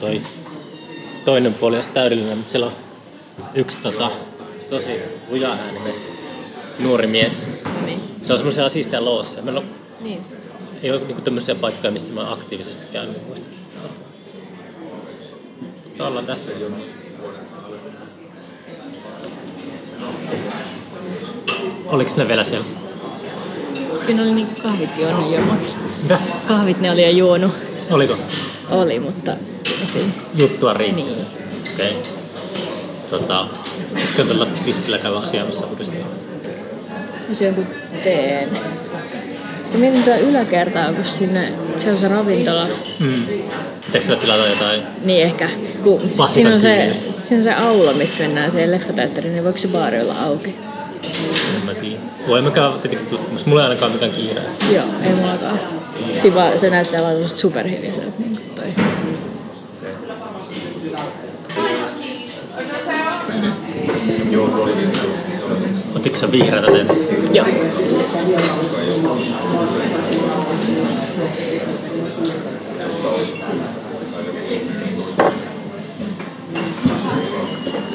Toi toinen puoli olisi täydellinen, mutta siellä on yksi tota, tosi luja ääninen nuori mies. Niin. Se on semmoisia siistejä loossa. Meillä on, niin. ei ole niinku tämmöisiä paikkoja, missä mä aktiivisesti käyn. Muista. Mutta ollaan tässä. Oliko ne vielä siellä? Siinä oli niin kahvit juonut jo, mutta Mitä? kahvit ne oli jo juonut. Oliko? Oli, mutta si- Juttua riittää. niin. Okei. Okay. Tota, pitäisikö tuolla pistillä käydä asiamassa uudestaan? Jos jonkun teen. Sitten mietin tuota yläkertaa, kun sinne, se on se ravintola. Mm. Pitäisikö sä tilata jotain? Niin ehkä, kun siinä on, se, siinä on se aula, mistä mennään siihen leffateatteriin, niin voiko se baari olla auki? En mä tiedä. Voimme käydä tietenkin tutkimassa. Mulla ei ainakaan mitään kiireä. Joo, ei mullakaan. Vaan, se näyttää vaan superhiljaiselta niin kuin toi. Otitko sä vihreätä teitä? Joo.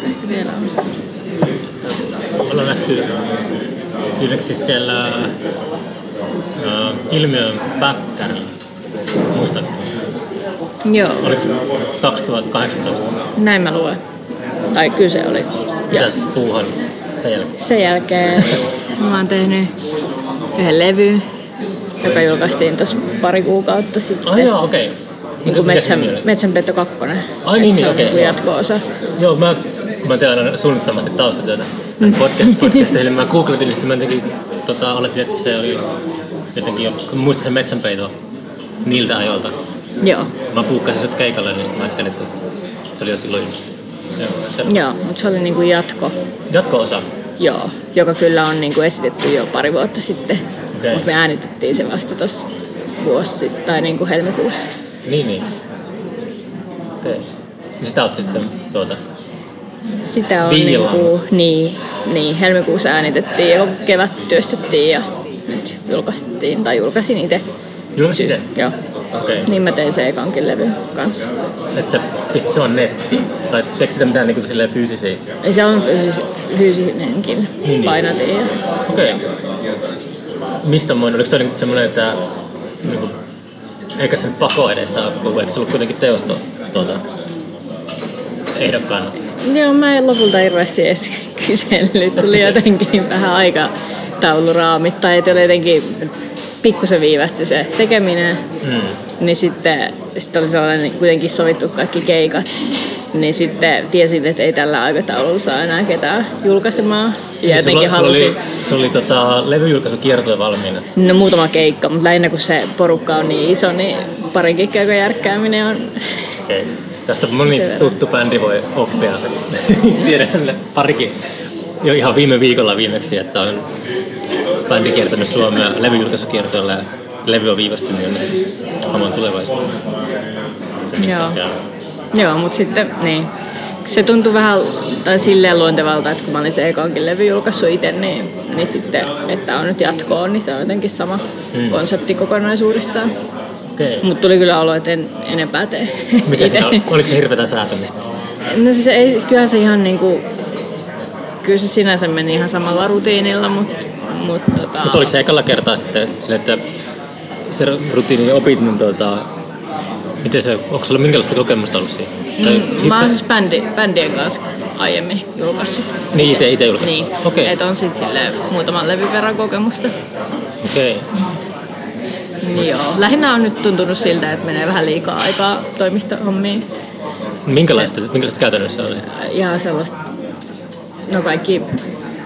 Ehkä vielä on. Ollaan nähty viimeksi siellä uh, ilmiön päkkärillä. Muistaakseni. Joo, Oliko se 2018? näin mä luen. Tai kyse oli. Mitäs puuhan sen jälkeen? sen jälkeen mä oon tehnyt yhden levyn, joka julkaistiin tuossa pari kuukautta sitten. Ai joo, okei. Okay. Niin kuin metsän, Metsänpeto 2. Ai niin, niin, okei, niin kuin joo. jatko-osa. Joo, mä, kun mä teen aina suunnittomasti taustatyötä podcast, podcasteille, mä googletin, niin sitten mä jotenkin tota, oletin, että se oli jotenkin jo, kun mä muistan sen metsänpeito niiltä ajoilta. Joo, Mä puukkasin sut keikalle, niin mä ajattelin, että se oli jo silloin ilmestynyt. Joo, joo mutta se oli niin kuin jatko. jatko-osa. Joo, joka kyllä on niin kuin esitetty jo pari vuotta sitten. Okei. Mutta me äänitettiin se vasta tuossa vuosi sitten, tai niin kuin helmikuussa. Niin, niin. Okei. Niin sitä oot sitten tuota. Sitä on niin kuin, niin, niin, helmikuussa äänitettiin ja kevät työstettiin ja nyt julkaistiin, tai julkaisin itse. Julkaisit itse? Joo. Okei. Niin mä tein se ekankin levy kanssa. Että sä pistit se on netti. Tai teekö sitä mitään niinku silleen fyysisiä? Se on fyysinenkin niin. painatin. Ja, Okei. Mistä moin? Oliko toi niinku semmonen, että niinku, eikä se nyt pako edessä ole, eikö se ollut kuitenkin teosto tuota, ehdokkaana? Joo, mä en lopulta hirveästi edes kysellyt. Tuli jotenkin vähän aikatauluraamit tai että oli jotenkin pikkusen viivästy se tekeminen. Mm. Niin sitten, sitten oli sellainen kuitenkin sovittu kaikki keikat. Niin sitten tiesin, että ei tällä aikataululla saa enää ketään julkaisemaan. Ja sulla, jotenkin sulla halusin... oli, se oli tota, levyjulkaisu kiertue valmiina. No muutama keikka, mutta lähinnä kun se porukka on niin iso, niin parin keikkaa järkkääminen on... Okei. Tästä moni tuttu bändi voi oppia. Tiedän parikin jo ihan viime viikolla viimeksi, että on bändi kiertänyt Suomea levyjulkaisukiertoilla ja levy on viivästynyt jonnekin oman tulevaisuuden. Joo. Joo, mutta sitten niin. Se tuntui vähän tai silleen luontevalta, että kun mä olin se ekankin levy julkaissut itse, niin, niin sitten, että on nyt jatkoon, niin se on jotenkin sama mm. konsepti kokonaisuudessaan. Okei. Mutta tuli kyllä olo, että en enempää tee Mikä se? Oliko se hirveätä säätämistä? sitä? No siis ei, kyllähän se ihan niinku, kyllä se sinänsä meni ihan samalla rutiinilla, mutta mut, tota, Mutta oliko se ekalla kertaa sitten sille, että se rutiini opit, niin tuota, miten se, onko sulla minkälaista kokemusta ollut siinä? Mm, Mä oon siis bändi, bändien kanssa aiemmin julkaissut. Niin, ite- ite julkaissut. Niin, Okei. että on sit silleen muutaman levyn verran kokemusta. Okei. Niin joo. Lähinnä on nyt tuntunut siltä, että menee vähän liikaa aikaa toimistohommiin. Minkälaista, minkälaista käytännössä oli? Ihan sellaista, no kaikki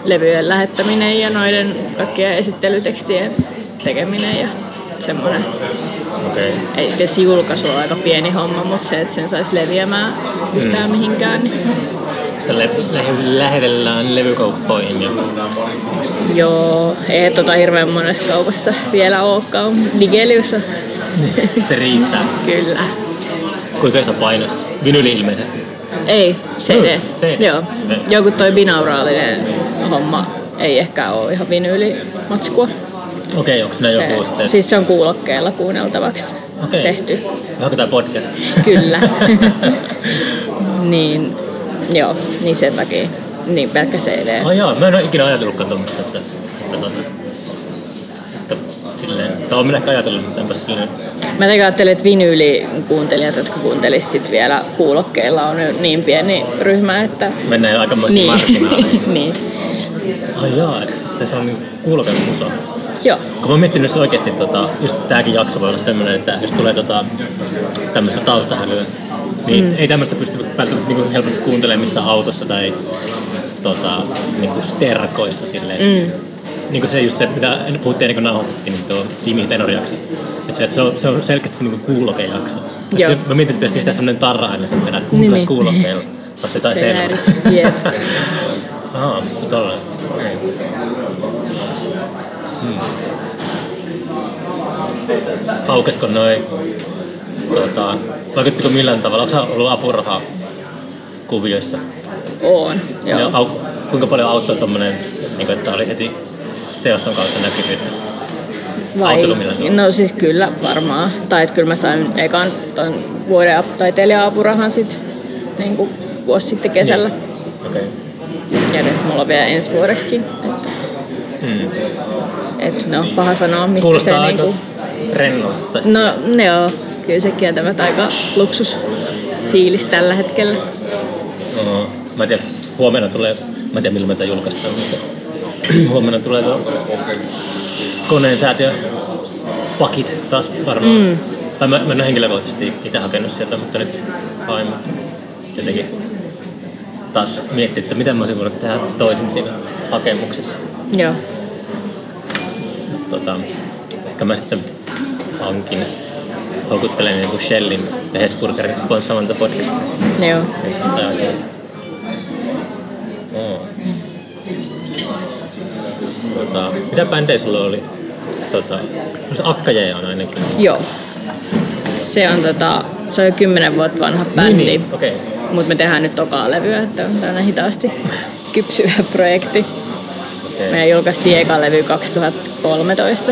levyjen lähettäminen ja noiden kaikkien esittelytekstien tekeminen ja semmoinen. Okei. Ei tietysti julkaisu on aika pieni homma, mutta se, että sen saisi leviämään yhtään mihinkään, niin Sitä le- lähe- lähetellään levykauppoihin ja joo, ei tota hirveän monessa kaupassa vielä olekaan. Digelius on. se riittää. Kyllä. Kuinka iso painos? Vinyli ilmeisesti. Ei, CD. Mm, CD. Joo. Okei. Joku toi binauraalinen homma ei ehkä ole ihan vinyylimatskua. Okei, onko siinä joku Se, sitten? siis se on kuulokkeella kuunneltavaksi. Okei. tehty. Onko tämä podcast? Kyllä. niin, joo, niin sen takia. Niin, pelkkä CD. Oh, joo, mä en ole ikinä ajatellutkaan tuommoista, että, että, tuota, että silleen, tai olen ehkä ajatellut, mutta enpä silleen, Mä ajattelin, että vinyyli-kuuntelijat, jotka kuuntelis sit vielä kuulokkeilla, on niin pieni ryhmä, että... mennään jo aikamoisiin Niin. niin. Ai jaa, että sitten se on niin kuulokas musa. Joo. Kun mä oon miettinyt oikeasti, tota, just tääkin jakso voi olla semmoinen, että jos tulee tota, tämmöistä taustahälyä, niin mm. ei tämmöistä pysty välttämättä niinku helposti kuuntelemaan missään autossa tai tota, niinku sterkoista silleen. Mm. Niin kuin se just se, mitä puhuttiin ennen kuin nauhoitettiin, niin tuo Jimmy Tenorijakso. Että se, että se, on, se on selkeästi niinku kuulokejakso. Et Joo. Se, mä mietin, että pitäisi pistää semmoinen tarra aina sen perään, että Niin, kuuntele niin. kuulokkeilla. Saat jotain Se selvää. Jep. Aa, tolle. Okei. Hmm. Aukesko noin, tota, vaikuttiko millään tavalla? Onko ollut apuraha kuvioissa? On. Joo. Ja au, kuinka paljon auttoi tommonen, niin että oli heti teoston kautta näkyvyyttä? Vai? No siis kyllä varmaan. Tai että kyllä mä sain ekan ton vuoden ap- taiteilija-apurahan sit niin kuin vuosi sitten kesällä. Okei. Ja nyt mulla on vielä ensi vuodeksikin. Että, Hmm. et no paha sanoa, mistä Kuulostaa se aika niinku... rennolta. No ne joo, kyllä se kieltämättä aika luksus fiilis tällä hetkellä. No, mä en tiedä, huomenna tulee, mä en tiedä milloin me julkaistaan, mutta huomenna tulee tuo koneen säätiö pakit taas varmaan. Mm. Tai mä, mä en ole henkilökohtaisesti itse hakenut sieltä, mutta nyt hain jotenkin taas miettiä, että miten mä olisin voinut tehdä toisin siinä hakemuksessa. Joo. Tota, ehkä mä sitten hankin, houkuttelen niin Shellin ja Hesburgerin sponssaamaan tätä podcastia. Joo. Ja sit saa Oo. Tota, mitä bändejä sulla oli? Tota, Akkajeja on ainakin. Joo. Se on, tota, se on jo kymmenen vuotta vanha bändi. Niin, okei. Okay. Mutta me tehdään nyt tokaa levyä, että on tämmöinen hitaasti kypsyvä projekti. Okay. Meidän julkaistiin eka levy 2013.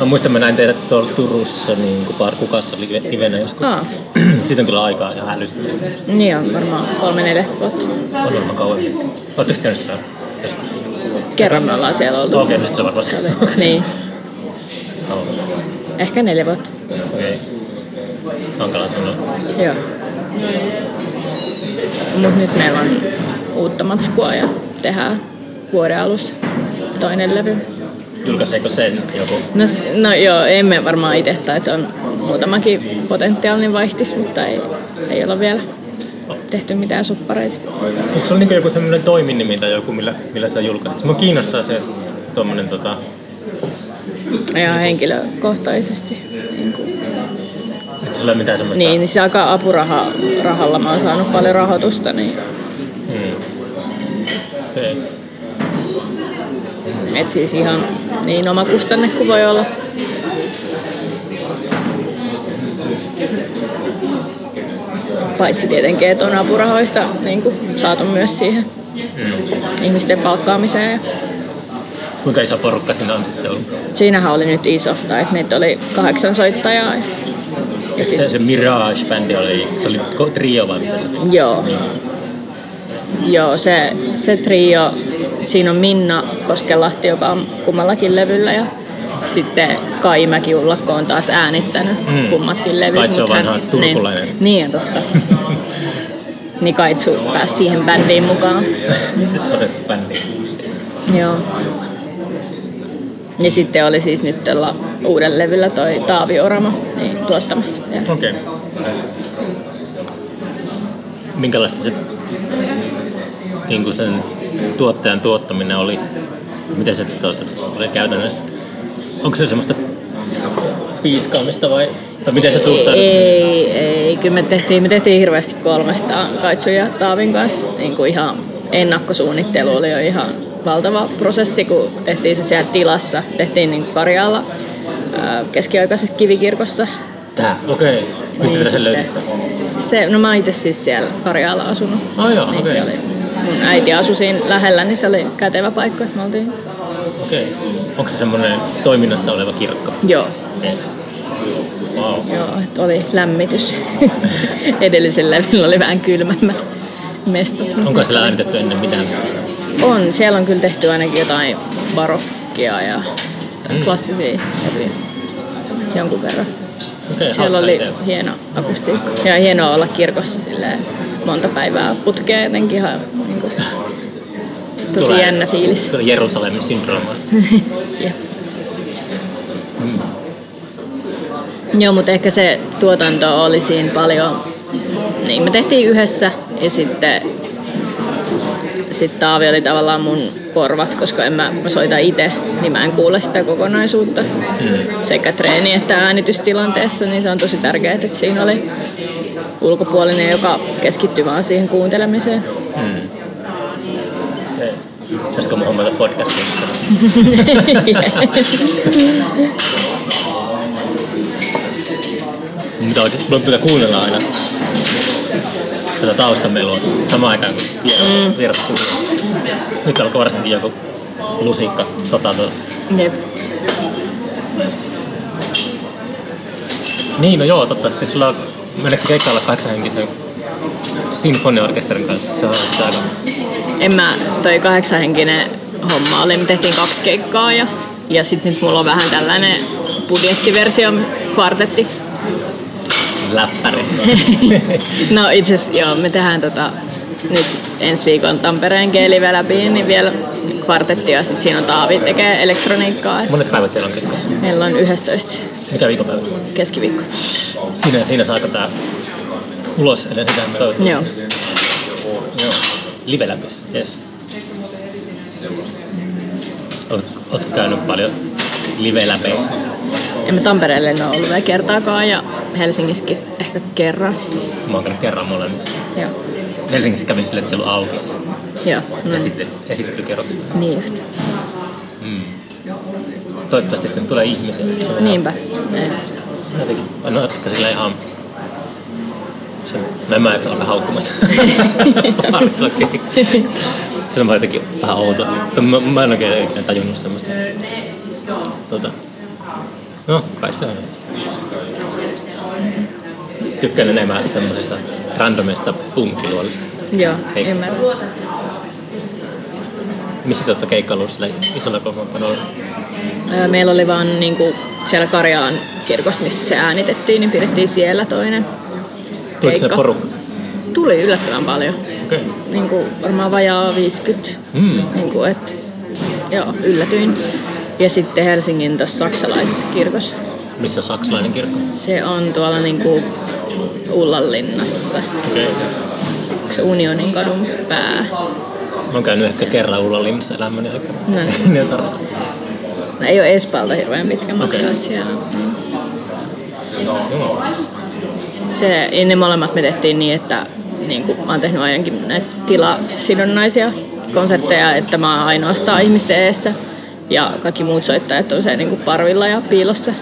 Mä muistan, mä näin teidät tuolla Turussa niin kuin par kukassa live- livenä joskus. Aa. Siitä on kyllä aikaa ihan älyttömästi. Niin on varmaan kolme neljä vuotta. On varmaan kauemmin. Oletteko käynyt sitä joskus? Kerran me ollaan siellä oltu. Okei, okay, nyt se on varmasti. Niin, No, ehkä neljä vuotta. Okei. Hankala sanoa. Joo. Mut nyt meillä on uutta matskua ja tehdään vuoden alussa toinen levy. Julkaiseeko se joku? No, no joo, emme varmaan itse, että on muutamakin potentiaalinen vaihtis, mutta ei, ei olla vielä tehty mitään suppareita. Onko sulla niinku joku semmoinen toiminimi tai joku, millä, millä sä julkaiset? Mua kiinnostaa se tuommoinen tota, Ihan henkilökohtaisesti. Niin, kuin, että sulla ei ole mitään semmoista... niin, niin se alkaa apurahalla. Mä oon saanut paljon rahoitusta, niin Hmm. Et siis ihan niin oma kustanne kuin voi olla. Paitsi tietenkin, että on apurahoista niin kuin, saatu myös siihen ihmisten palkkaamiseen. Ja Kuinka iso porukka siinä on sitten ollut? siinähän oli nyt iso, tai että meitä oli kahdeksan soittajaa. Ja, Se, se Mirage-bändi oli, se oli trio vai mitä se oli? joo, joo se, se trio, siinä on Minna Koskelahti, joka on kummallakin levyllä ja sitten Kai Mäki-Ullakko on taas äänittänyt Mm. mm. kummatkin levyt. Kaitsu on mut hän- vanha turkulainen. Niin, niin totta. niin Kaitsu pääsi siihen bändiin mukaan. On otettu bändi. Joo. Ja sitten oli siis nyt tällä uuden levyllä toi Taavi Oramo niin tuottamassa. Okei. Okay. Minkälaista se niin kuin sen tuottajan tuottaminen oli? Miten se tuota, oli käytännössä? Onko se semmoista piiskaamista vai, tai miten se suhtaudut siihen? Ei, ei. Kyllä me tehtiin, me tehtiin hirveästi kolmesta Kaitsun ja Taavin kanssa. Niin kuin ihan ennakkosuunnittelu oli jo ihan valtava prosessi, kun tehtiin se siellä tilassa. Tehtiin niin Karjaalla ää, keskiaikaisessa kivikirkossa. Tää, okei. Okay. Mistä niin, se löytyy? Se, no mä itse siis siellä Karjaalla asunut. Ah, joo, niin okei. se oli, mun äiti asui siinä lähellä, niin se oli kätevä paikka, että me oltiin. Okei. Okay. Onko se semmoinen toiminnassa oleva kirkko? Joo. Ei. Wow. Joo, oli lämmitys. Edellisellä levyllä oli vähän kylmemmät mestot. Onko siellä äänitetty ennen mitään? On, siellä on kyllä tehty ainakin jotain barokkia ja Mm. klassisia levyjä jonkun verran. Okei, Siellä oli idea. hieno akustiikka. Ja hienoa olla kirkossa silleen monta päivää putkea jotenkin ihan niin kuin, tosi Tulee- jännä fiilis. Tulee Jerusalemin syndrooma. Jep. Joo, mutta ehkä se tuotanto oli siinä paljon, niin me tehtiin yhdessä ja sitten sit Taavi oli tavallaan mun korvat, koska en mä, mä soitan itse, niin mä en kuule sitä kokonaisuutta. Sekä treeni- että äänitystilanteessa, niin se on tosi tärkeää, että siinä oli ulkopuolinen, joka keskittyi vaan siihen kuuntelemiseen. Okei. Pitäisikö mun hommata podcastissa? Mitä oikein? Mulla pitää kuunnella aina tätä taustamelua samaan aikaan kuin vieras, vieras puhuu. Nyt alkoi varsinkin joku lusikka sota tuolla. Jep. Niin, no joo, totta. Sitten sulla on, meneekö se keikkailla kahdeksanhenkisen sinfoniaorkesterin kanssa? Se on aika... En mä, toi kahdeksanhenkinen homma oli, me tehtiin kaksi keikkaa ja, ja sitten nyt mulla on vähän tällainen budjettiversio, kvartetti. läppäri. No itse asiassa joo, me tehdään tota, nyt ensi viikon Tampereen Geelive läpi, niin vielä kvartetti ja sitten siinä on Taavi tekee elektroniikkaa. Et Mones päivät teillä on keikassa? meillä on 11 Mikä viikonpäivä? keskiviikko. Siinä, siinä saako tää ulos ennen sitä. Joo. Joo. Live läpis, yes. Oot, käynyt paljon live läpeissä? Emme Tampereelle en ole ollut vielä kertaakaan ja Helsingissäkin ehkä kerran. Mä oon käynyt kerran molemmissa. Joo. Helsingissä kävin silleen, että siellä on auki. Joo. No, Ja sitten esittelykerrot. niin just. Toivottavasti sen tulee ihmisiä. Se Niinpä. Ei. Jotenkin, no ehkä sillä ihan... Se, mä en mä jaksa alkaa haukkumasta. se on okei. Se on vaan jotenkin vähän outo. Mä, mä en oikein ikinä tajunnut semmoista. Tota. No, kai se on. Tykkään enemmän semmosesta randomista punkkiluolista. Joo, Hei. ymmärrän. Missä te olette keikkaillut sillä isolla kokoonpanolla? Meillä oli vaan niinku siellä Karjaan kirkossa, missä se äänitettiin, niin pidettiin siellä toinen Tuliko se porukka? Tuli yllättävän paljon. Okei. Niin kuin varmaan vajaa 50. Mm. Niin kuin, et, joo, yllätyin. Ja sitten Helsingin tuossa saksalaisessa kirkossa. Missä saksalainen kirkko? Se on tuolla niin kuin Ullanlinnassa. Okei. Onko se Unionin kadun pää? Mä oon käynyt ehkä kerran Ullanlinnassa elämäni aikana. No. No, ei ole Espalta hirveän pitkä matka okay. siellä. Se, ja ne molemmat me tehtiin niin, että niin kuin mä oon tehnyt aiemmin näitä tilasidonnaisia konsertteja, että mä oon ainoastaan ihmisten eessä ja kaikki muut soittajat on se niin kuin parvilla ja piilossa.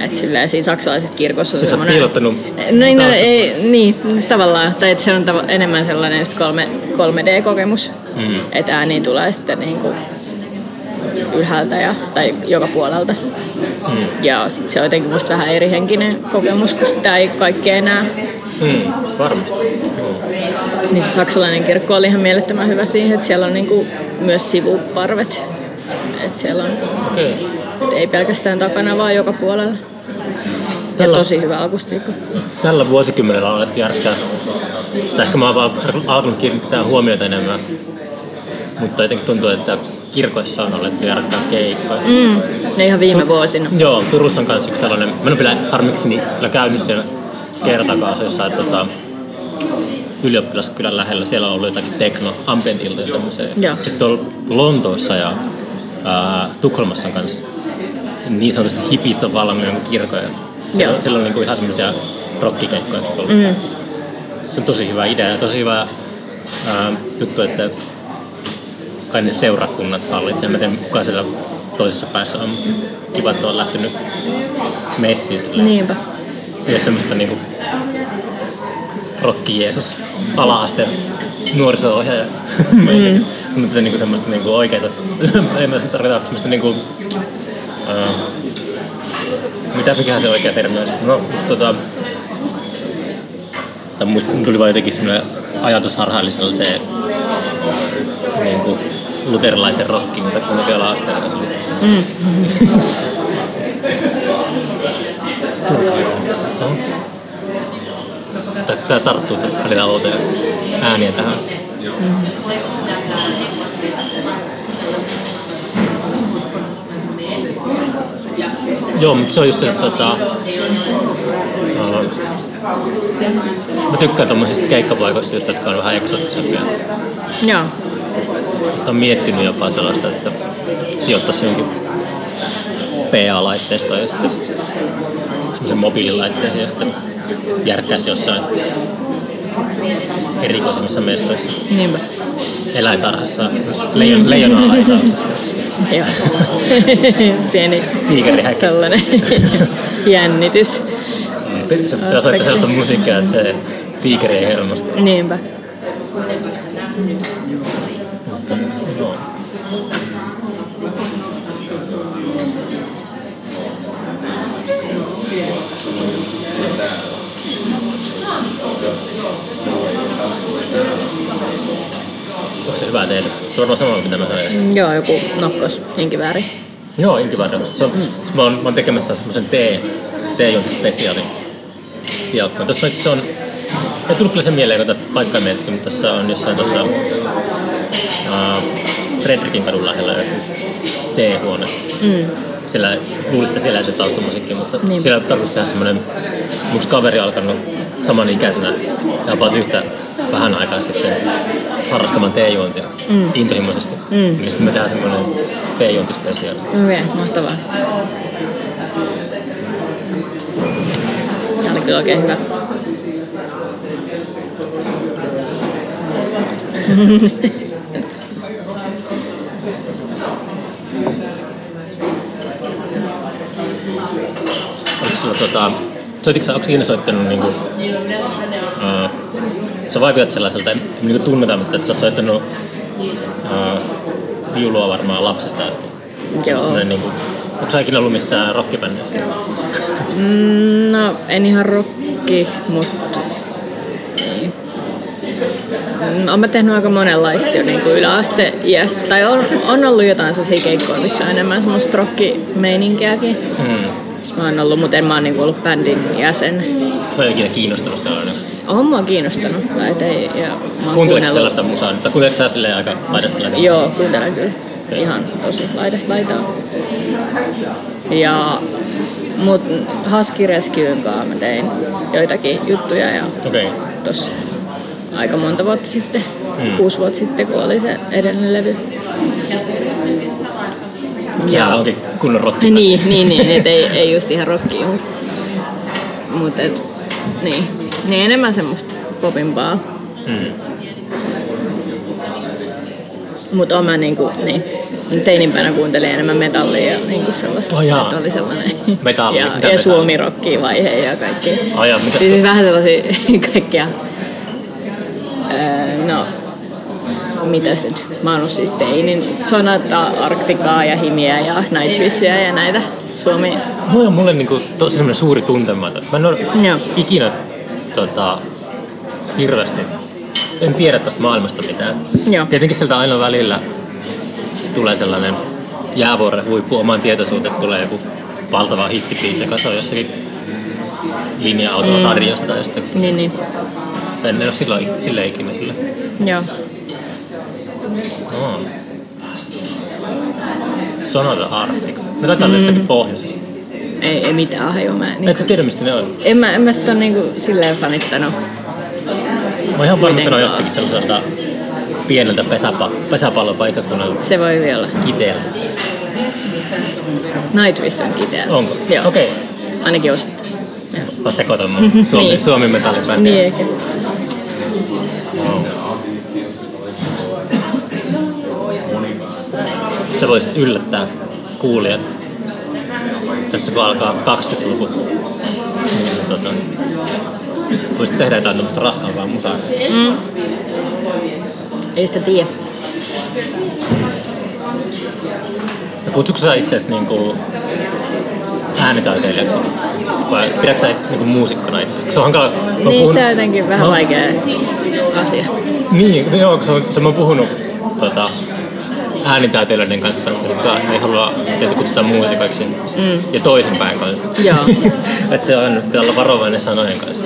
Et silleen siinä saksalaisessa kirkossa on Siis oot semmoinen... piilottanut No, niin, no, ei, niin, tavallaan. Tai että se on tava- enemmän sellainen just 3, 3D-kokemus. Mm. Että ääni tulee sitten niin kuin ylhäältä ja, tai joka puolelta. Mm. Ja sitten se on jotenkin musta vähän eri henkinen kokemus, kun sitä ei kaikkea näe. Mm, varmasti. Niin se saksalainen kirkko oli ihan mielettömän hyvä siihen, että siellä on niinku myös sivuparvet. Että siellä on, Okei. et ei pelkästään takana, vaan joka puolella. Ja Tällä- tosi hyvä akustiikka. Tällä vuosikymmenellä on alettu järkkää. Ehkä mä oon vaan alkanut kiinnittää huomiota enemmän. Mutta jotenkin tuntuu, että kirkoissa on alettu järkkää keikkoja. Mm, ne ihan viime vuosina. Joo, Turussa on kanssa yksi sellainen. Mä en ole vielä harmikseni kyllä käynyt siellä kertakaan jossain tota, ylioppilaskylän lähellä. Siellä on ollut jotakin tekno, ambient iltoja tämmöisiä. Joo. Sitten tuolla Lontoossa ja ää, Tukholmassa on kanssa niin sanotusti hipit on jonkun kirkoja. Siellä, Joo. siellä on niinku ihan semmoisia rockikeikkoja. Mm. Se on tosi hyvä idea ja tosi hyvä ää, juttu, että kai ne seurakunnat hallitsee. Mä en tiedä, kuka siellä toisessa päässä on. Kiva, että on lähtenyt messiin. silleen. Niinpä. Ja semmoista niinku rokki Jeesus ala-asteen nuoriso-ohjaaja. Mm. Mutta niinku semmoista niinku oikeita, ei myös tarvita semmoista niinku, ää, mitä mikä se oikea termi on? No, tota, tai muista, tuli vaan jotenkin semmoinen ajatusharha, eli sellaiseen niin kuin, luterilaisen rockin, mutta kun me ala-asteella se oli tässä. Mm. Tämä tarttuu välillä outoja ääniä tähän. Mm. Joo, mutta se on just se, että tota, uh, mä tykkään tommosista keikkapaikoista, just, jotka on vähän eksoottisempia. Joo. Olen miettinyt jopa sellaista, että sijoittaisi jonkin PA-laitteistoon ja sitten semmoisen mobiililaitteeseen ja sitten järkkäisi jossain erikoisemmissa mestoissa. Niinpä. Eläintarhassa, leijon, leijonan aitauksessa. Joo. Pieni Tiikerihäkissä. tällainen jännitys. Se pitää soittaa sellaista musiikkia, että se tiikeri ei hermostu. Niinpä. Onko se hyvä tehdä? Se on varmaan sama, mitä mä sanoin. Joo, joku nokkos inkivääri. Joo, Inkivado. Se on, mm. mä, oon, mä oon tekemässä semmoisen tee, teejuontispesiaalin piakkoon. Tässä on itse on, ei tullut kyllä sen mieleen, kun tätä paikkaa mietitty, mutta tässä on jossain tuossa uh, Fredrikin kadun lähellä joku teehuone. Mm. Siellä, luulisin, että siellä ei se taustamusiikki, mutta Niin. siellä tarvitsisi tehdä semmoinen, mun kaveri alkanut samanikäisenä ja about yhtä vähän aikaa sitten harrastamaan teejuontia mm. intohimoisesti. Mm. Niin sitten me tehdään semmoinen teejuontispesiaali. Okei, okay, mahtavaa. Tämä oli kyllä oikein hyvä. Oliko sulla tota, soititko sä, onko ikinä soittanut niinku, sä vaikutat sellaiselta, en niinku tunneta, mutta että sä oot soittanut uh, viulua varmaan lapsesta asti. Joo. Sellainen Niinku, onko sä ikinä ollut missään rockibändissä? Mm, no, en ihan rokki, mutta niin. Mm, Olen mä tehnyt aika monenlaista jo niin kuin yläaste yes. Tai on, on ollut jotain sellaisia keikkoja, missä on enemmän semmoista rockimeininkiäkin. Hmm. Mä oon ollut, mutta en mä oon niin ollut bändin jäsen. Se on ikinä kiinnostunut sellainen. On mua kiinnostanut. Tai et ei, ja kuunnellut- sellaista musaa? Tai kuunteleeko sä silleen aika laidasta laitaan? Joo, kuuntelen kyllä. Ihan tosi laidasta laitaa. Ja, mut Husky Rescuen kanssa mä tein joitakin juttuja ja. Okay. tossa aika monta vuotta sitten, Mm. mm. kuusi vuotta sitten, kun oli se edellinen levy. Sehän onkin kunnon rotti. Niin, niin, niin et ei, ei just ihan rockia, mutta mut et, niin. Niin enemmän semmoista popimpaa. Mm. Mutta mä niinku, niin, teinimpänä kuuntelin enemmän metallia ja niinku sellaista. Oh jaa. oli sellainen. Metalli, ja, mitä ja metalli? suomi vaihe ja kaikki. Ai jaa, mitäs siis se- vähän sellaisia kaikkia. Öö, no, mitäs nyt? Mä oon ollut siis teinin Sonata, Arktikaa ja Himiä ja Nightwishia ja näitä Suomi. Moi on mulle niinku tosi semmoinen suuri tuntematon. Mä en ole Joo. ikinä tota, hirveästi, en tiedä tästä maailmasta mitään. Joo. Tietenkin sieltä aina välillä tulee sellainen jäävuoren huippu omaan tietoisuuteen, tulee joku valtava hittibiisi, joka se on jossakin linja-autolla mm. tarjosta tai jostakin. Niin, niin. En ole silloin, silleen ikinä kyllä. Joo. No. Sonata Arctic. Ne taitaa jostakin pohjoisesta. Ei, ei mitään hajua. Mä, Et sä tiedä, mistä ne on? en mä, en mä sitä ole niinku silleen fanittanut. Mä oon ihan varma, että ne on jostakin sellaiselta pieneltä pesäpa, pesäpallopaikkakunnalta Se voi olla. kiteeltä. Nightwish on kipeä. Onko? Joo. Okei. Ainakin osittain. Mä sekoitan mun Suomi, Niin. Suomi metallibändiä. Niin. Wow. Sä voisit yllättää kuulijat. Tässä kun alkaa 20-luku, niin tota, voisit tehdä jotain tämmöistä raskaampaa musaa. Ei sitä tiedä. Ja kutsuko sä itse asiassa niinku äänitaiteilijaksi? Vai pidätkö sä niin muusikkona itse? Se on hankala. Niin, puhun... se on jotenkin vähän mä... vaikea asia. Niin, joo, se on, se on puhunut tota, äänitaiteilijoiden kanssa, jotka ei halua teitä kutsuta muusikoiksi. Mm. Ja toisinpäin kanssa. Joo. että se on, pitää olla varovainen sanojen kanssa.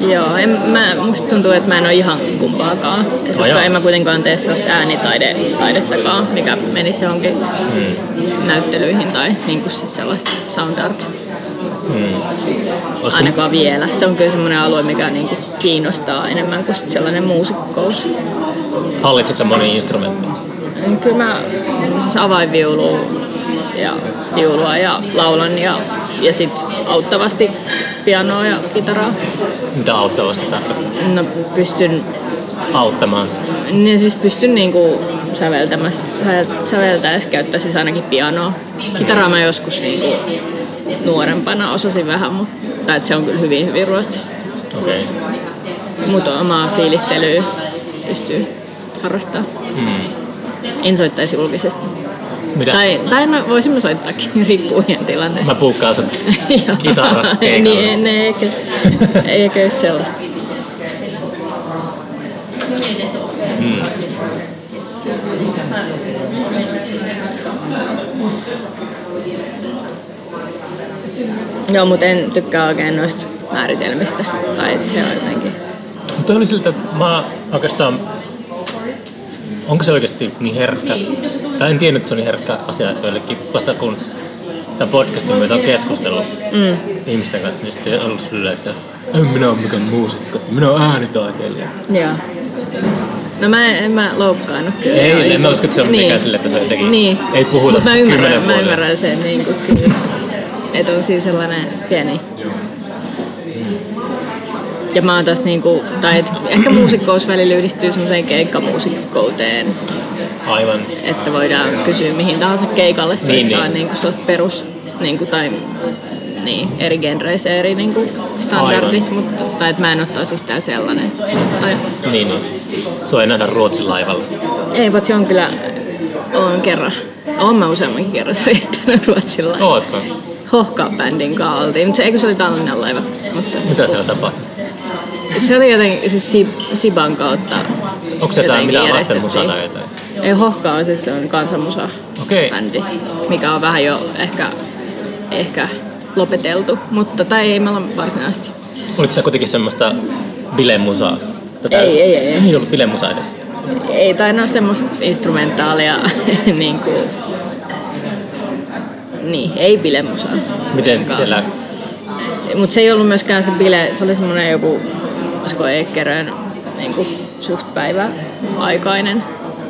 Joo, en, mä, musta tuntuu, että mä en ole ihan kumpaakaan. Koska oh, en mä kuitenkaan tee sellaista äänitaidettakaan, mikä menisi johonkin mm. näyttelyihin tai niin kuin siis sellaista sound art. Hmm. Ainakaan vielä. Se on kyllä semmoinen alue, mikä niinku kiinnostaa enemmän kuin sellainen muusikkous. Hallitsetko moni instrumentti? Kyllä mä siis avainviulu ja viulua ja laulan ja, ja sit auttavasti pianoa ja kitaraa. Mitä auttavasti tarkoittaa? No pystyn... Auttamaan? Niin siis pystyn niinku säveltämässä, säveltäessä käyttää siis ainakin pianoa. Kitaraa mä joskus niinku nuorempana osasin vähän, mutta se on kyllä hyvin hyvin ruostis. Okei. Okay. Mutta omaa fiilistelyä pystyy harrastamaan. Hmm. En soittaisi julkisesti. Mitä? Tai, tai no, voisimme soittaakin, riippuu ihan tilanteesta. Mä puukkaan sen kitarasta Niin, ne, eikä, eikä just sellaista. Hmm. Joo, mutta en tykkää oikein noista määritelmistä. Tai että se on jotenkin... Mutta oli siltä, että mä oikeastaan... Onko se oikeasti niin herkkä? Tai en tiedä, että se on niin herkkä asia joillekin. Vasta kun tämän podcastin myötä on keskustellut mm. ihmisten kanssa, niin sitten on ollut silleen, että en minä ole mikään muusikko, minä olen äänitaiteilija. Joo. No mä en, en mä loukkaannut kyllä. Ei, en mä usko, että se on niin. mikään sille, että se on jotenkin, niin. ei puhuta Mutta mä ymmärrän, mä ymmärrän sen niin kuin. Että on siis sellainen pieni ja mä oon taas niinku, tai et ehkä muusikkous välillä yhdistyy semmoiseen keikkamuusikkouteen. Aivan. Että voidaan kysyä mihin tahansa keikalle soittaa niin, niin. Niinku sellaista perus, niinku, tai niin, eri genreissä eri niinku standardit, mutta tai että mä en ottaisi yhtään sellainen soittaja. Niin, niin. Se on nähdä Ruotsin laivalla. Ei, mutta se on kyllä, on kerran, oon mä useammankin kerran soittanut Ruotsin laivalla. Ootko? Hohka-bändin kanssa oltiin, mutta eikö se oli Tallinnan laiva? Mutta... Mitä siellä tapahtui? Se oli jotenkin siis Siban kautta. Onko se jotain mitään lastenmusaa tai jotain? Ei, Hohka on siis se on kansanmusa okay. bändi, mikä on vähän jo ehkä, ehkä lopeteltu, mutta tai ei me olla varsinaisesti. Oliko se kuitenkin semmoista bilemusaa? Tätä ei, ei, ei. Ei ollut bilemusaa edes? Ei tainnut semmoista instrumentaalia niin kuin, niin, ei bilemusaa. Miten siellä... Mutta se ei ollut myöskään se bile, se oli semmoinen joku, olisiko Eekkerön niin kuin suht päivä aikainen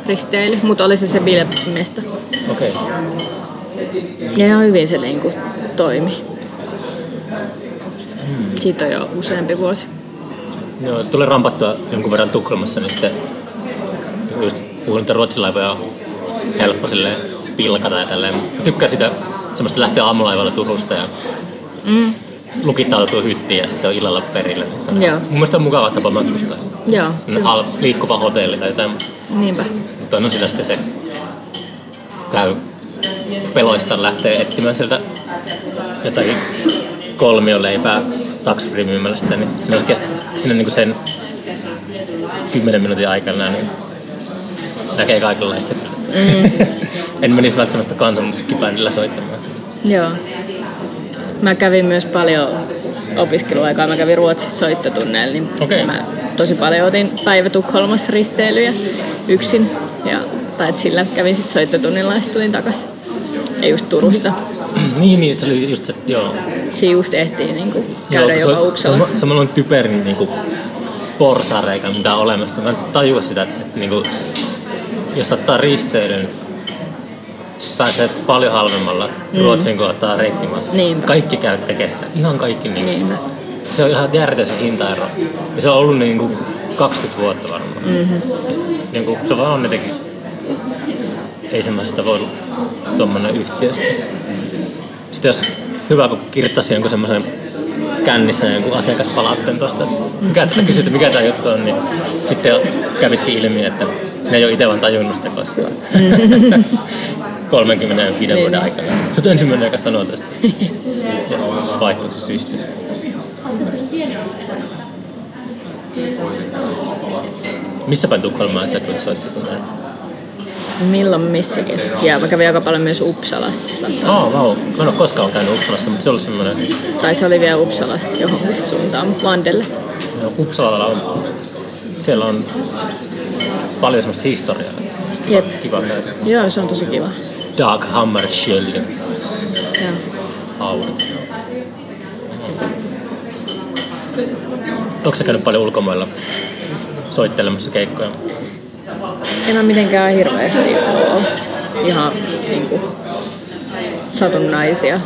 risteily, mutta oli se se bilemesta. Okei. Okay. Ja ihan hyvin se niin kuin, toimi. Hmm. Siitä on jo useampi vuosi. Joo, tulee rampattua jonkun verran Tukholmassa, niin sitten just puhun, että ruotsilaivoja on helppo silleen pilkata ja tälleen. tykkään sitä semmoista lähteä aamulaivalla Turusta ja mm. Lukittautuu hyttiin ja sitten on illalla perille. Se on, Joo. Mun mielestä on mukava tapa matkustaa. Joo. Al- liikkuva hotelli tai jotain. Niinpä. Mutta on sillä sitten se käy peloissaan lähtee etsimään sieltä jotakin kolmioleipää taksifree myymälästä, niin se on sinne niin sen kymmenen minuutin aikana niin näkee kaikenlaista. Mm. en menisi välttämättä kansanmusiikkibändillä soittamaan Joo. Mä kävin myös paljon opiskeluaikaa. Mä kävin Ruotsissa soittotunneilla, niin okay. mä tosi paljon otin päivä Tukholmassa risteilyjä yksin. Ja, tai et sillä kävin sitten soittotunnilla ja sitten tulin takaisin. Ja just Turusta. niin, niin, se oli just se, joo. Se just ehtii niin kuin, käydä joo, jopa Uppsalassa. Se, on typerin niin kuin, porsareikä, mitä on olemassa. Mä en tajua sitä, että niin kuin, jos ottaa risteilyn, pääsee paljon halvemmalla mm. Ruotsin kuin ottaa reittimaat. Kaikki käy kestä. Ihan kaikki. Niin Niinpä. Se on ihan järjetön se hintaero. Ja se on ollut niin kuin 20 vuotta varmaan. Mm-hmm. niin kuin, se vaan on jotenkin... Ei semmoisesta voi tuommoinen yhtiöstä. Sitten jos hyvä, kun kirjoittaisi jonkun semmoisen kännissä jonkun asiakaspalautteen tuosta, mikä tästä kysyt, mikä tämä juttu on, niin sitten kävisikin ilmi, että ne ei ole itse vaan tajunnut sitä koskaan. 35 Niin. vuoden aikana. Sä oot ensimmäinen, joka sanoo tästä. Vaihtoehtoisesta syystä. Missä päin Tukholmaa sä kun soittit? Milloin missäkin. Ja mä kävin aika paljon myös Uppsalassa. Oh, wow. Mä en ole koskaan käynyt Uppsalassa, mutta se ollut semmoinen... Tai se oli vielä Uppsalasta johonkin suuntaan, Vandelle. Uppsalalla on... Siellä on paljon semmoista historiaa. Jep. Kiva käydä. Joo, se on tosi kiva. Dag Hammarskjöld. Joo. Hauda. Onko sä käynyt paljon ulkomailla soittelemassa keikkoja? En ole mitenkään hirveästi ole ihan niinku satunnaisia.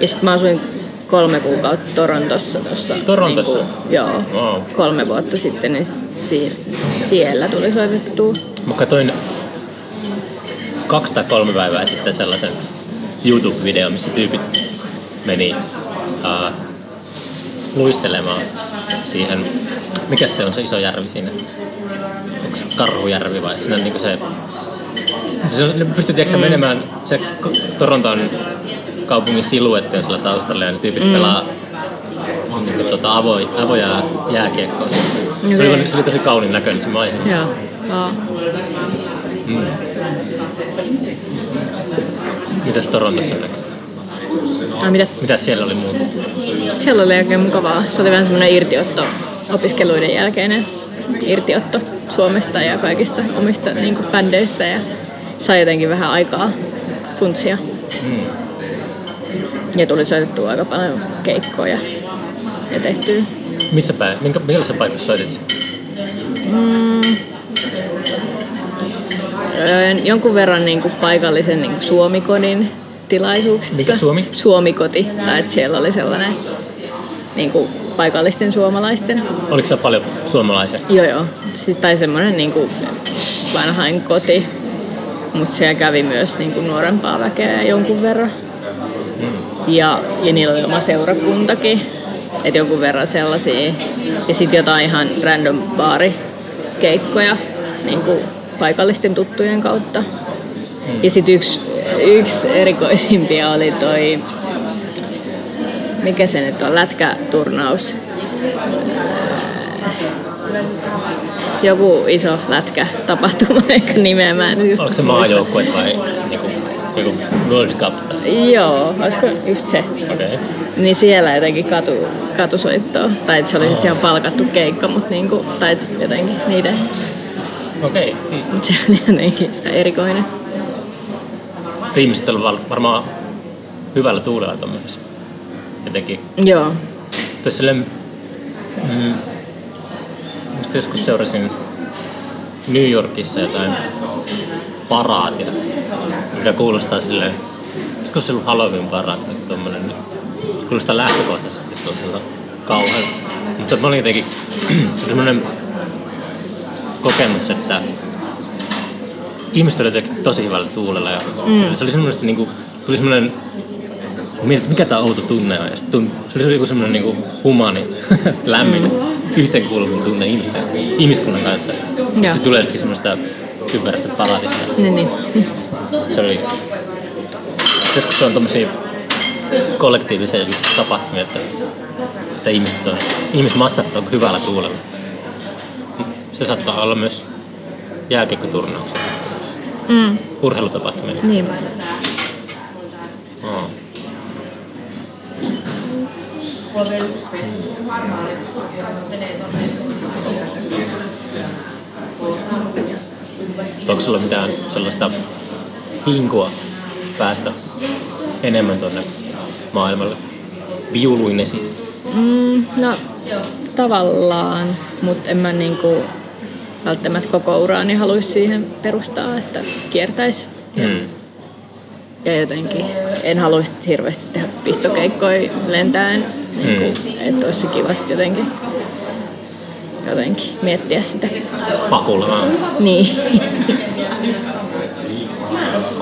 Ja sit mä asuin kolme kuukautta Torontossa tuossa. Torontossa? Niinku, joo. Wow. Kolme vuotta sitten, niin sit si- siellä tuli soitettua. Mä katsoin kaksi tai kolme päivää sitten sellaisen YouTube-videon, missä tyypit meni uh, luistelemaan siihen, mikä se on se iso järvi siinä? Onko se Karhujärvi vai siinä on niinku se... se on, ne pystyy mm. menemään, se Toronton kaupungin siluetti on sillä taustalla ja ne tyypit mm. pelaa niin tota, avo, avoja jääkiekkoa. Se, oli, se oli tosi kauniin näköinen se maisema. Joo. Aa. Mitäs Torontossa näkyy? Ai, mitä? Mitäs siellä oli muuta? Siellä oli oikein mukavaa. Se oli vähän semmoinen irtiotto opiskeluiden jälkeinen irtiotto Suomesta ja kaikista omista niin kuin, bändeistä ja sai jotenkin vähän aikaa funtsia. Ja tuli soitettua aika paljon keikkoja ja tehtyä. Missä päin? Minkä, minkälaisessa paikassa soitit? Öö, Jonkun verran niin kuin paikallisen niin kuin Suomikodin tilaisuuksissa. Mikä Suomi? Suomikoti. Tai että siellä oli sellainen niin kuin paikallisten suomalaisten Oliko siellä paljon suomalaisia? Joo, joo. Siis, tai semmoinen niin kuin vanhain koti, mutta siellä kävi myös niin kuin nuorempaa väkeä jonkun verran. Ja, ja niillä oli oma seurakuntakin, että jonkun verran sellaisia. Ja sitten jotain ihan random baarikeikkoja niin kuin paikallisten tuttujen kautta. Ja sitten yksi, yksi erikoisimpia oli toi, mikä se nyt on, lätkäturnaus joku iso lätkä tapahtuma, ehkä nimeä mä en just Oliko se muista. maajoukkue vai niinku, joku World Cup? Tai? Joo, olisiko just se. Okay. Niin siellä jotenkin katu, katusoittoa. Tai että se oli siis ihan palkattu keikka, mutta niinku, tai jotenkin niiden, Okei, siisti. se oli jotenkin erikoinen. Ihmiset olivat varmaan hyvällä tuulella tuommoisessa. Jotenkin. Joo. Tuossa silleen, mm, musta joskus seurasin New Yorkissa jotain paraatia, mikä kuulostaa silleen, olisiko se ollut Halloween paraati tai tommonen, niin kuulostaa lähtökohtaisesti sellaiselta kauhean. Mutta mä olin jotenkin semmoinen kokemus, että ihmiset olivat tosi hyvällä tuulella ja mm. se oli semmoinen, niinku, tuli semmoinen Mietit, mikä tämä outo tunne on. Ja tunt, se oli joku semmoinen niinku humani, lämmin, mm. yhteenkuuluvuuden tunne ihmisten, ihmiskunnan kanssa. Joo. Sitten tulee jostakin semmoista typerästä palatista. Niin, niin. Se oli... Joskus se on tommosia kollektiivisia tapahtumia, että, että ihmiset on, ihmismassat on hyvällä tuulella. Se saattaa olla myös jääkiekkoturnauksia, Mm, urheilutapahtumia. niin. Oh. Onko sulla mitään sellaista hinkua päästä enemmän tuonne maailmalle viuluinesi? Mm, no, tavallaan, mutta en mä niinku välttämättä koko uraani haluaisi siihen perustaa, että kiertäisi. Hmm. Ja jotenkin en haluaisi hirveästi tehdä pistokeikkoja lentäen, niin kuin, että olisi kiva jotenkin, jotenkin miettiä sitä. Pakulla vaan. Niin,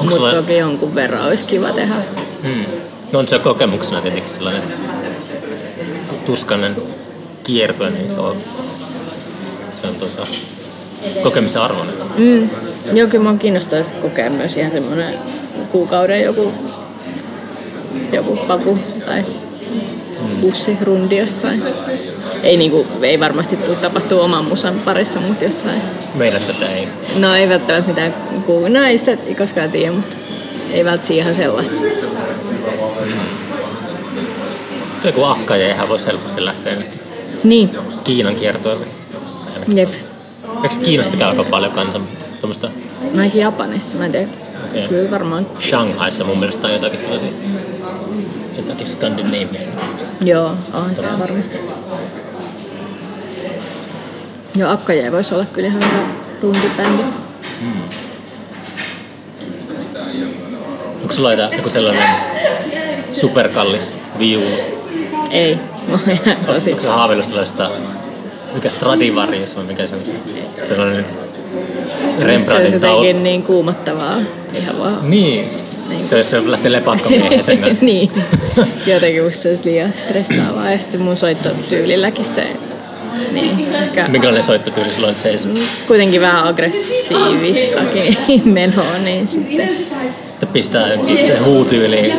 mutta sulla... toki jonkun verran olisi kiva tehdä. Hmm. No on se kokemuksena tietenkin sellainen tuskanen kiertue, niin se on, se on tota, kokemisen arvoinen. Mm. Joo, kyllä mua kiinnostaisi kokea myös ihan semmoinen kuukauden joku, joku paku tai bussi rundi jossain. Ei, niinku, ei varmasti tule tapahtua oman musan parissa, mutta jossain. Meillä tätä ei. No ei välttämättä mitään kuulu. No ei sitä koskaan tiedä, mutta ei välttämättä ihan sellaista. Tuo joku akka ja ihan voisi helposti lähteä Niin, Kiinan kiertoille. jep. Eikö Kiinassa käy aika paljon kansan tuommoista Mä ainakin Japanissa, mä en tiedä. Okei. Kyllä varmaan. Shanghaissa mun mielestä on jotakin sellaisia jotakin Scandinavian. Joo, on se varmasti. Joo, Akkajä voisi olla kyllä ihan hyvä rundibändi. Onko sulla joku sellainen superkallis viulu? Ei, ihan tosi. Onko se haaveillut sellaista, mikä Stradivarius vai mikä se on se? Sellainen Se on Rembrandtin jotenkin niin kuumottavaa. Ihan vaan. Niin, se olisi se lähtee lepakkomiehen sen kanssa. niin. Jotenkin musta se olisi liian stressaavaa. Ja sitten mun soittotyylilläkin se niin, ehkä Minkälainen soittotyyli sulla on seisoo? kuitenkin vähän aggressiivistakin menoa, niin sitten Sitten pistää jonkin huutyyliin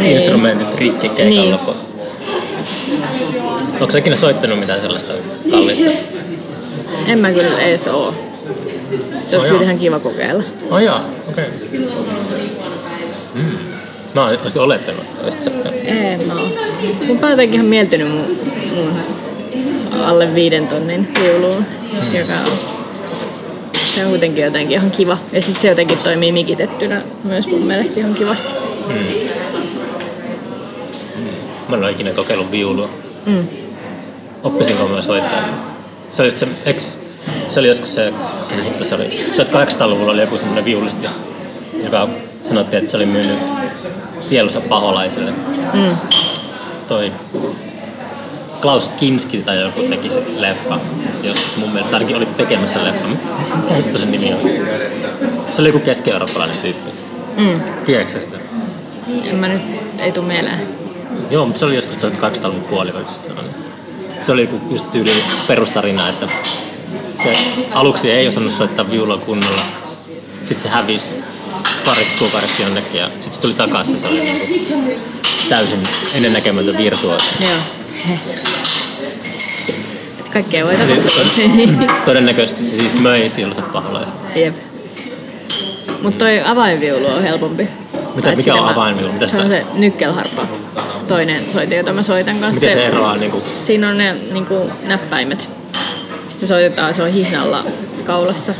instrumentit rikki keikan Niin. lopussa. Onko ikinä soittanut mitään sellaista kallista? en mä kyllä edes oo. Se Oh, olisi joo. kyllä ihan kiva kokeilla. Oh jaa, okei. Okay. Mm. Mä olisin olettanut, että olisit soittanut. En mä oo. Mun on jotenkin ihan mieltynyt mun, mun alle viiden tonnin viuluun, joka on se on kuitenkin jotenkin ihan kiva. Ja sitten se jotenkin toimii mikitettynä myös mun mielestä ihan kivasti. Mä en ole ikinä kokeillut viulua. Mm. Oppisinko mä soittaa sen? Se oli, se, eks, se oli joskus se, ketä sitten se oli, 1800-luvulla oli joku semmoinen viulisti, joka sanottiin, että se oli myynyt sielunsa paholaisille. Mm. Toi Klaus Kinski tai joku teki se leffa. Joskus mun mielestä ainakin oli tekemässä leffa. Mikä hitto sen nimi on? Se oli joku keski-eurooppalainen tyyppi. Mm. Tiedätkö sitä? En mä nyt, ei tuu mieleen. Joo, mutta se oli joskus 1800-luvun puolivälissä. Se oli just tyyli perustarina, että se aluksi ei osannut soittaa viulua kunnolla. Sitten se hävisi pariksi kuukaudeksi jonnekin ja sitten se tuli takaisin. Se oli täysin ennennäkemätön virtuosi. Joo. Kaikkea voi tapahtua. todennäköisesti se siis möi sielunsa paholaisen. Jep. Mutta toi avainviulu on helpompi. Mitä- mikä on avainviulu? Mitä Se on se nykkelharppa. Toinen soite, jota mä soitan kanssa. Miten se eroaa niinku Siinä on ne niinku, näppäimet. Sitten soitetaan, se on hihnalla kaulassa.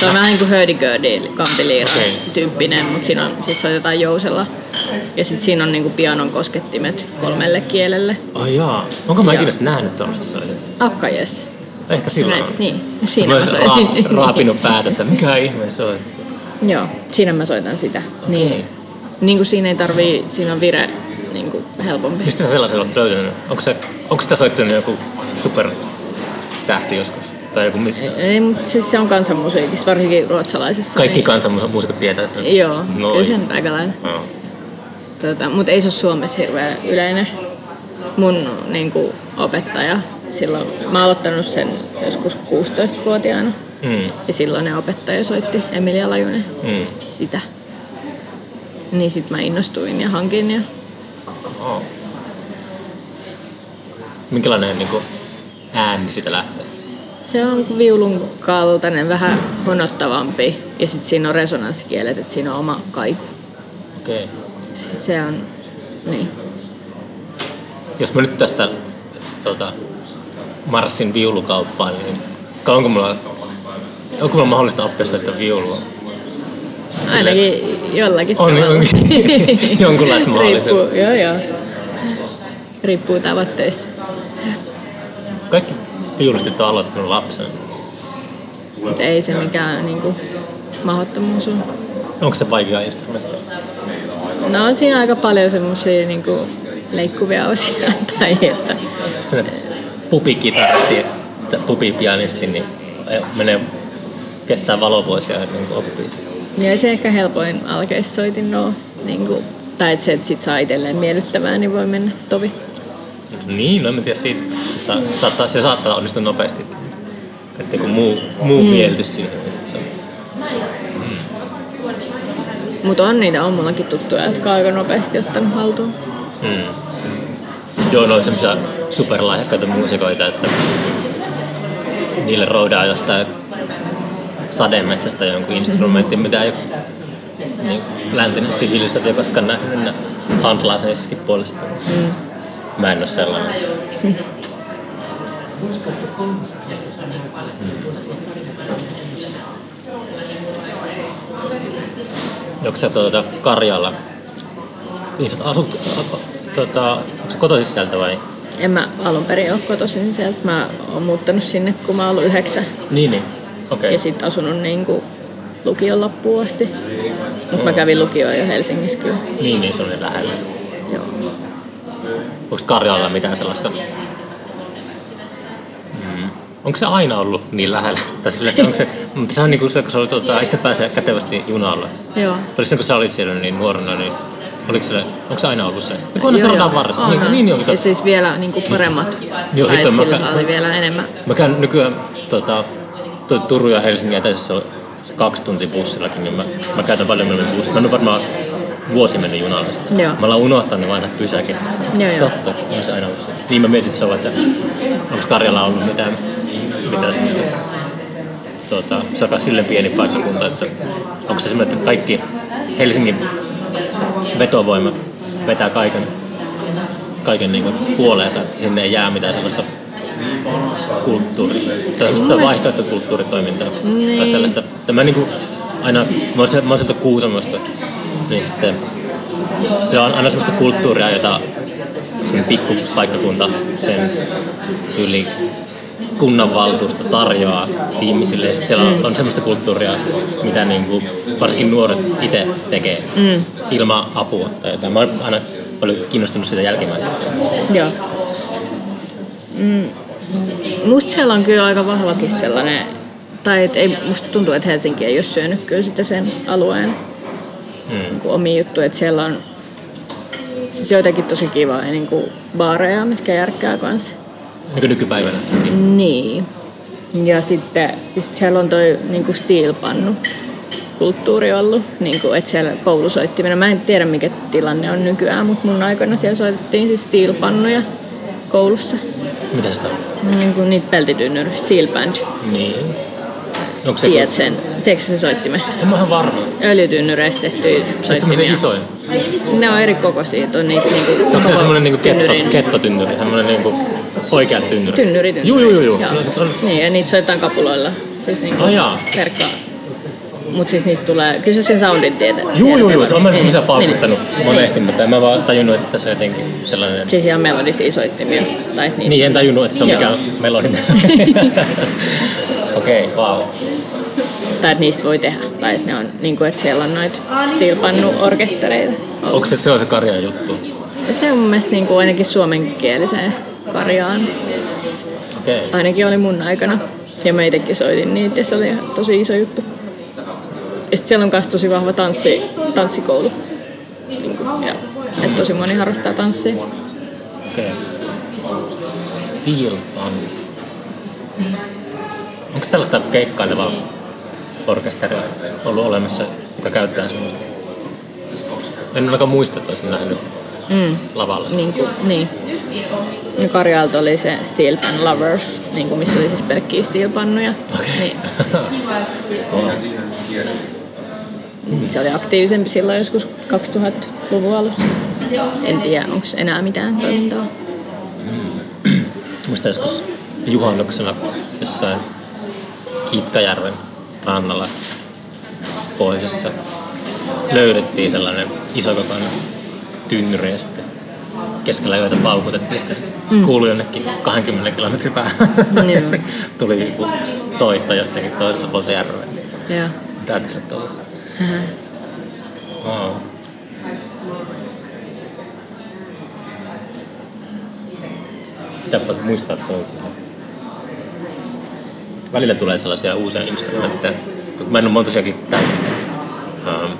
Se on vähän niin kuin hurdy-gurdy kampiliira Okei. tyyppinen, mutta siinä on, siis soitetaan jousella. Ja sitten siinä on niinku pianon koskettimet kolmelle kielelle. Ai jaa. Onko mä ikinä nähnyt tuollaista soitetta? Akkajes. Ehkä silloin. Näit- niin, siinä mä soitan. ra- raapinut päätä, että mikä ihme on. Joo, siinä mä soitan sitä. Niin, Okei. niin kuin siinä ei tarvii, siinä on vire niin kuin helpompi. Mistä sä sellaisen olet löytänyt? Onko, se, onko sitä soittanut joku super tähti joskus? Tai joku, mi- Ei, mutta siis se on kansanmusiikissa, varsinkin ruotsalaisessa. kaikki niin, kansanmuusikot tietää sen. Joo, No, kyllä se on aika lailla. Joo. Tota, mutta ei se ole Suomessa hirveän yleinen. Mun niin kuin, opettaja, silloin, mä oon aloittanut sen joskus 16-vuotiaana. Mm, Ja silloin ne opettaja soitti, Emilia Lajunen, mm. sitä. Niin sit mä innostuin ja hankin ja Oh. Minkälainen niin kuin, ääni siitä lähtee? Se on viulun kaltainen, vähän honottavampi. Ja sitten siinä on resonanssikieleet, että siinä on oma kaiku. Okei. Okay. Se on, niin. Jos mä nyt tästä tuota, marssin viulukauppaan, niin onko mulla, onko mulla mahdollista oppia soittaa viulua? Ainakin jollakin On, tavalla. on jonkunlaista mahdollisuutta. Riippuu, joo, joo. Riippuu tavoitteista. Kaikki viulistit on aloittanut lapsen. Mutta ei se mikään niinku, mahdottomuus ole. Onko se vaikea instrumentti? No on siinä aika paljon semmosia niinku, leikkuvia osia. tai että, Sellainen pupikitaristi pupipianisti, niin menee, kestää valovuosia kuin oppii. Ja ei se ehkä helpoin alkeissoitin ole. Niinku, tai että se, että sit saa itselleen miellyttävää, niin voi mennä tovi. Niin, no en tiedä siitä. Se, sa- saattaa, se saattaa onnistua nopeasti. Että kun muu, muu mm. mieltys siihen, niin sit se on. Mm. Mutta on niitä on mullakin tuttuja, jotka on aika nopeasti ottanut haltuun. Mm. Joo, on semmoisia superlahjakkaita muusikoita, että niille roudaa jostain sademetsästä jonkun instrumentin, mitä ei niin läntinen sivilisaatio koskaan nähnyt, ne handlaa sen jossakin puolesta. Mm. Mä en ole sellainen. Onko se tuota Karjalla? Niin sä asut, tuota, onko se kotoisin sieltä vai? En mä alun perin ole kotoisin sieltä. Mä oon muuttanut sinne, kun mä oon ollut yhdeksän. Niin, niin. Okay. Ja sitten asunut niin kuin lukion loppuun asti. Mutta mä kävin lukioon jo Helsingissä kyllä. Niin, niin se oli lähellä. Joo. Onko Karjalalla mitään sellaista? Mm. Onko se aina ollut niin lähellä? Että onko se, mutta se on niin kuin se, kun se oli, tuota, itse pääsee kätevästi junalla. Joo. Oli se, kun sä olit siellä niin nuorena, niin Oliko se, onko se aina ollut se? Ja kun aina se radan varressa. Niin, niin, niin, ja siis vielä niin kuin paremmat. Joo, tai hitto, mä, sillä oli vielä enemmän. Mä käyn nykyään tota, Turun ja Helsingin etäisyydessä on kaksi tuntia bussillakin, niin mä, mä käytän paljon mieluummin bussia. Mä en varmaan vuosi mennyt junalla. Joo. Mä ollaan unohtanut vain pysäkin. Joo, joo. Totta, on se aina ollut. Niin mä mietin, että se on, että onko Karjala ollut mitään, mitään semmoista tuota, se on silleen pieni paikkakunta, että onko se semmoinen, että kaikki Helsingin vetovoima vetää kaiken, kaiken niin kuin puoleensa, että sinne ei jää mitään sellaista kulttuuri, tai sellaista vaihtoehtokulttuuritoimintaa. Niin. Tai sellaista, että mä niin kuin aina, mä oon, se- mä oon sieltä Kuusamosta, niin sitten se on aina sellaista kulttuuria, jota sen pikkupaikkakunta sen yli kunnanvaltuusto tarjoaa ihmisille. Ja sitten siellä on, on semmoista kulttuuria, mitä niin kuin, varsinkin nuoret itse tekee mm. ilman apua. Tai jotain. Mä oon aina paljon kiinnostunut siitä jälkimmäisestä. Joo. Mm. Musta siellä on kyllä aika vahvakin sellainen, tai et ei, musta tuntuu, että Helsinki ei ole syönyt kyllä sitä sen alueen Mm. niin kuin omia juttuja, että siellä on siis joitakin tosi kivoja niin kuin baareja, mitkä järkkää kanssa. Niin kuin nykypäivänä. Niin. Ja sitten sit siellä on toi niinku steelpannu kulttuuri ollut, niinku, että siellä koulusoittimena. Mä en tiedä mikä tilanne on nykyään, mutta mun aikana siellä soitettiin siis steelpannuja koulussa. Mitä sitä on? Niin kuin niitä peltitynnyry, steel band. Niin. Onko se, Tiedät sen, tiedätkö sen soittimen? En mä ihan varma. Öljytynnyreistä tehtyjä Se semmoisia soittimia. isoja. Ne on eri kokoisia, on niitä niinku Se onko se semmoinen niinku ketto, kettotynnyri, semmoinen niinku oikea tynnyri? Tynnyri, tynnyri. Juu, juu, juu. Joo. No, se on, Niin, ja niitä soitetaan kapuloilla. Siis niinku Oh, jaa. verkkaa. Mut siis niistä tulee, kyllä sä sen soundin tiedät. Juu, juu, juu, se on mä niin, semmoisia niin, paukuttanut niin. monesti, mutta en mä vaan tajunnut, että se on jotenkin sellainen... Siis ihan melodisia soittimia. Tai niissä Niin, en tajunnut, että se on Joo. mikään melodinen. Okei, okay, wow. Tai että niistä voi tehdä. Tai että ne on, niin kuin, että siellä on noita steelpannu-orkestereita. ollut. Onko se, se on se Karjan juttu? Se on mun mielestä niin kuin ainakin suomenkieliseen Karjaan. Okay. Ainakin oli mun aikana. Ja mä itsekin soitin niitä ja se oli tosi iso juttu. Ja sit siellä on myös tosi vahva tanssi, tanssikoulu. Niin kuin, ja, että tosi moni harrastaa tanssia. Okay. Steel Band. Onko sellaista keikkailevaa orkesteria ollut olemassa, joka käyttää semmoista? En ainakaan muista, että olisin nähnyt Mm. lavalla. Niin, kuin, niin. Ja Karjalta oli se Steel Pan Lovers, niin kuin missä oli siis pelkkiä steelpannuja. Niin, niin se oli aktiivisempi silloin joskus 2000-luvun alussa. En tiedä, onko enää mitään toimintaa. Muista joskus juhannuksena jossain Kitkajärven rannalla pohjoisessa löydettiin sellainen isokokoinen tynnyri ja sitten keskellä joita paukutettiin sitten. Se kuului jonnekin 20 kilometrin päähän. Tuli soittaja jostakin toiselta puolta järveä. Mitä tässä on Wow. Pitääpä muistaa toi. Välillä tulee sellaisia uusia instrumentteja. Mä en ole tosiaankin täysin ähm,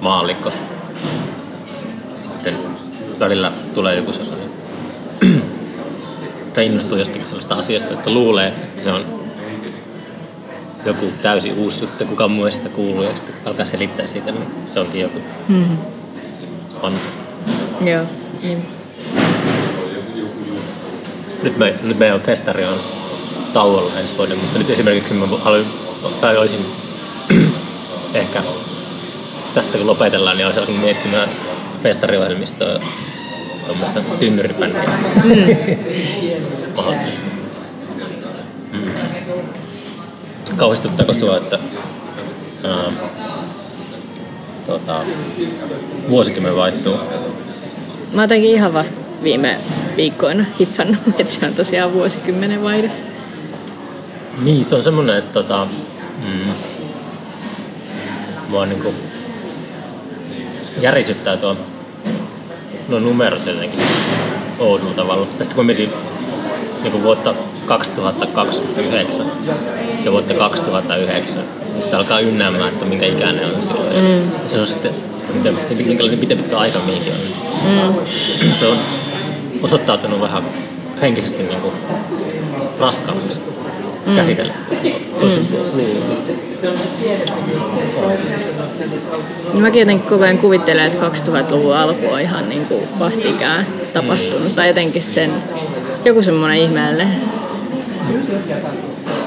maallikko. Sitten välillä tulee joku sellainen tai innostuu jostakin sellaista asiasta, että luulee, että se on joku täysin uusi juttu, kuka muu sitä kuuluu ja sitten alkaa selittää siitä, niin se onkin joku mm. on. Joo. Niin. Nyt, me, nyt meidän festari on tauolla ensi vuoden, mutta nyt esimerkiksi mä haluan, tai olisin ehkä tästä kun lopetellaan, niin olisin alkanut miettimään festariohjelmistoa tuommoista tynnyribändiä. Mm. Mahdollisesti. Mm. Kauhistuttaako sinua, että ää, tuota, vuosikymmen vaihtuu? Mä jotenkin ihan vasta viime viikkoina hiffannut, että se on tosiaan vuosikymmenen vaihdos. Niin, se on semmoinen, että tota, mm, mua niinku järisyttää tuo nuo numerot jotenkin oudolla tavalla. Tästä kun mietin niin vuotta 2029 ja vuotta 2009, niin sitten alkaa ynnäämään, että minkä ikäinen on silloin. Mm. Ja se on sitten, miten, minkälainen, miten pitkä aika mihinkin on. Mm. Se on osoittautunut vähän henkisesti niin kuin raskaammaksi mm. käsitellä. Mm. Mäkin jotenkin koko ajan kuvittelen, että 2000-luvun alku on ihan niin kuin vastikään tapahtunut. Tai jotenkin sen, joku semmoinen ihmeellinen.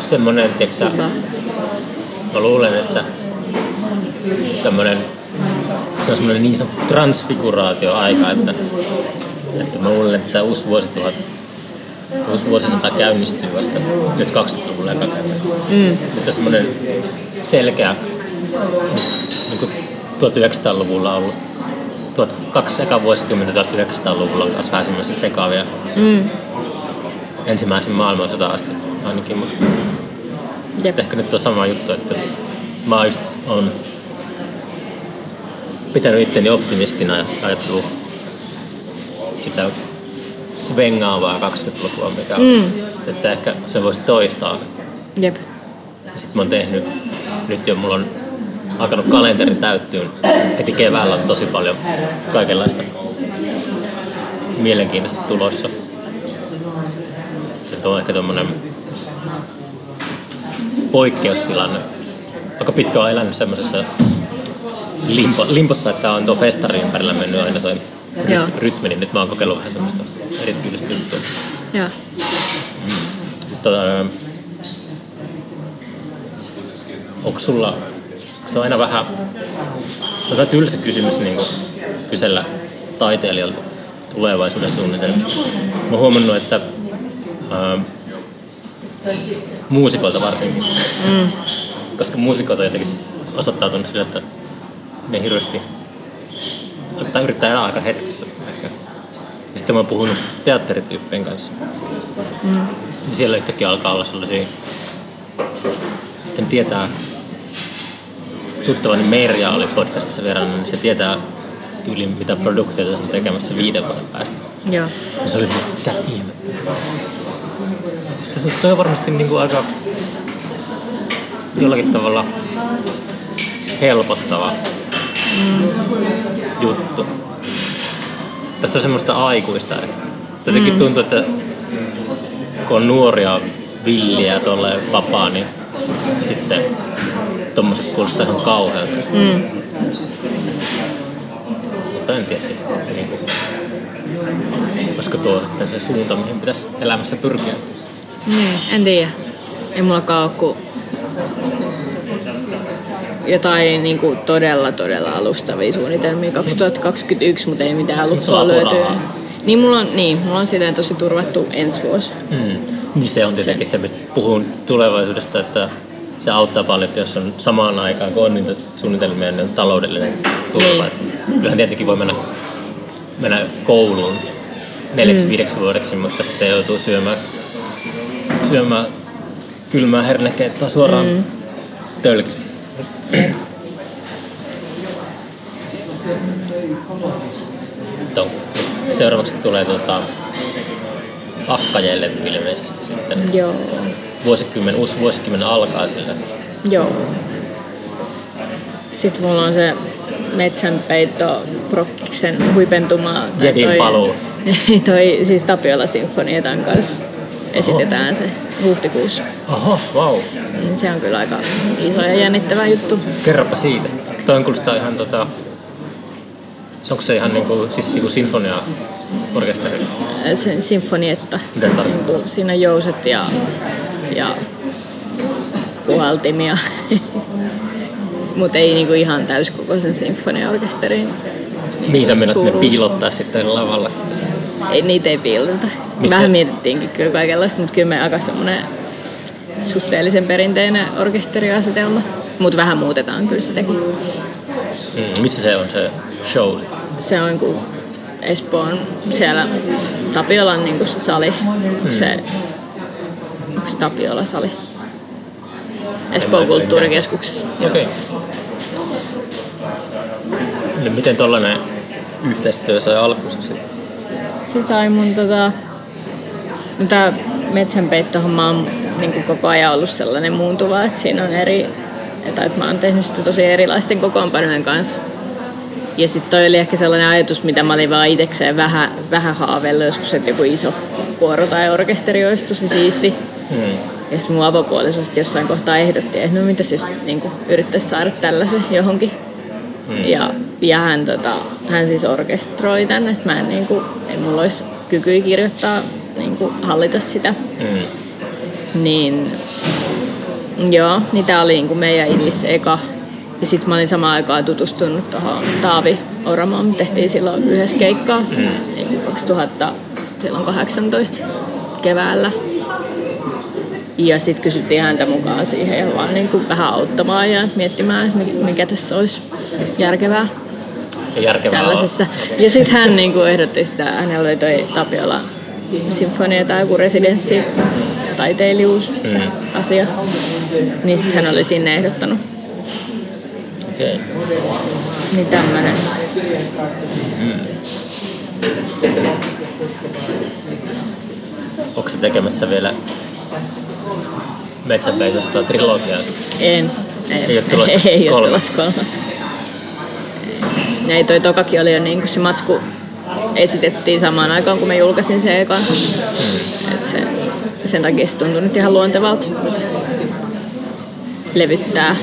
Semmoinen, tiedätkö mä luulen, että tämmöinen se on semmoinen niin sanottu transfiguraatio-aika, että, että mä luulen, että uusi vuosituhat uusi vuosisata käynnistyy vasta nyt 20-luvulla eka mm. Mutta semmoinen selkeä niin kuin 1900-luvulla ollut kaksi eka vuosikymmentä 1900-luvulla on vähän semmoisia sekaavia mm. Ensimmäisen maailmansodan asti ainakin, mutta Jep. ehkä nyt on sama juttu, että mä just on pitänyt itteni optimistina ja ajatellut sitä svengaavaa 20-lukua, mikä mm. että ehkä se voisi toistaa. Jep. Sitten mä oon tehnyt, nyt jo mulla on alkanut kalenteri täyttyä. Heti keväällä on tosi paljon kaikenlaista mielenkiintoista tulossa. Se on ehkä tommonen poikkeustilanne. Aika pitkä on elänyt semmoisessa limpo, limpossa, että on tuo festari ympärillä mennyt aina toi ryt, rytmi, niin nyt mä oon kokeillut vähän semmoista erityisesti juttua. Joo. Mm. Tota, onko sulla, se on aina vähän, vähän tylsä kysymys niin kysellä taiteilijalta tulevaisuuden suunnitelmista. Mä oon huomannut, että ää, muusikolta varsinkin, mm. koska muusikot on jotenkin osoittautunut sille, että ne hirveästi tai yrittää elää aika hetkessä ehkä. Ja sitten mä oon puhunut teatterityyppien kanssa. Mm. Siellä yhtäkkiä alkaa olla sellaisia, sitten tietää, tuttavani Merja oli podcastissa verran, niin se tietää tyyliin mitä produktioita se on tekemässä viiden vuoden päästä. Joo. Ja se oli, mitä ihmettä. Sitten se on varmasti niin kuin aika jollakin tavalla helpottava mm. juttu. Tässä on semmoista aikuista. Jotenkin mm. tuntuu, että kun on nuoria villiä tuolle vapaa, niin sitten tommoset kuulostaa ihan kauhean. Mm. Mutta en tiedä sitten. Niin kuin, koska tuo se suunta, mihin pitäisi elämässä pyrkiä. Niin, en tiedä. Ei mullakaan ole kuin jotain niin kuin todella, todella alustavia suunnitelmia 2021, mutta ei mitään lukkoa löytyä. Niin mulla on, niin, mulla on silleen tosi turvattu ensi vuosi. Mm. Niin se on tietenkin se, mistä puhun tulevaisuudesta, että se auttaa paljon, että jos on samaan aikaan, kun on niitä suunnitelmia, niin on taloudellinen turva. Niin. Kyllähän tietenkin voi mennä, mennä kouluun neljäksi, mm. viideksi vuodeksi, mutta sitten joutuu syömään, syömään kylmää hernekeittoa suoraan mm. tölkistä. Ton, seuraavaksi tulee tota, Akkajelle ilmeisesti sitten. Joo. Vuosikymmen, uusi vuosikymmen alkaa sillä. Joo. Sitten mulla on se metsänpeitto Prokkiksen huipentuma. Jedin toi, paluu. toi siis Tapiola Sinfonietan kanssa esitetään Oho. se huhtikuussa. Oho, wow. Niin se on kyllä aika iso ja jännittävä juttu. Kerropa siitä. Toi kuulostaa ihan tota... Onko se ihan niinku, siis niinku sinfonia orkesteri? Sen sinfonietta. Mitä se tarkoittaa? Niin siinä on jouset ja, ja puhaltimia. Mutta ei niinku ihan täyskokoisen sinfoniaorkesteriin. Niin Mihin sä mennät ne piilottaa sitten lavalla? Ei, niitä ei piiloteta. Missä? Vähän mietittiinkin kyllä kaikenlaista, mutta kyllä me aika semmoinen suhteellisen perinteinen orkesteriasetelma. Mutta vähän muutetaan kyllä sitäkin. Mm, missä se on se show? Se on kuin Espoon siellä Tapiolan niin kuin se sali. Se, onko se Tapiola sali? Espoon kulttuurikeskuksessa. Okei. No, miten tollanen yhteistyö sai alkunsa sitten? Se sai mun tota... No tää metsänpeittohomma on niin kuin koko ajan ollut sellainen muuntuva, että siinä on eri... Että että mä oon tehnyt sitä tosi erilaisten kokoonpanojen kanssa. Ja sitten toi oli ehkä sellainen ajatus, mitä mä olin vaan itekseen vähän, vähän haaveillut joskus, että joku iso kuoro tai orkesteri olisi tosi siisti. Hmm. Ja sitten mun avopuoliso sit jossain kohtaa ehdotti, että no mitäs jos niin yrittäisi saada tällaisen johonkin. Mm. Ja, ja hän, tota, hän siis orkestroi tän, että mä en, niin kuin, ei mulla olisi kykyä kirjoittaa, niin kuin, hallita sitä. Mm. Niin joo, niin tää oli niin kuin meidän Illis eka. Ja sitten mä olin samaan aikaan tutustunut tuohon Taavi Oramoon. Me tehtiin silloin yhdessä keikkaa, mm. niin kuin 2018 keväällä. Ja sitten kysyttiin häntä mukaan siihen ja vaan niin kuin vähän auttamaan ja miettimään, mikä tässä olisi järkevää Ja järkevää tällaisessa. Ja sitten hän niin kuin ehdotti sitä, hänellä oli toi Tapiola sinfonia tai joku residenssi taiteilijuus Mm. asia. Niin sitten hän oli sinne ehdottanut. Okei. Niin tämmönen. Onko se tekemässä vielä metsänpeisosta trilogiaa? En. Ei, Ei oo tulossa ei oo kolme. tulossa kolme. Ei. Ei, toi tokakin oli jo niin kuin se matsku esitettiin samaan aikaan, kun mä julkaisin sen ekan. Et se, sen takia se tuntui nyt ihan luontevalta levyttää.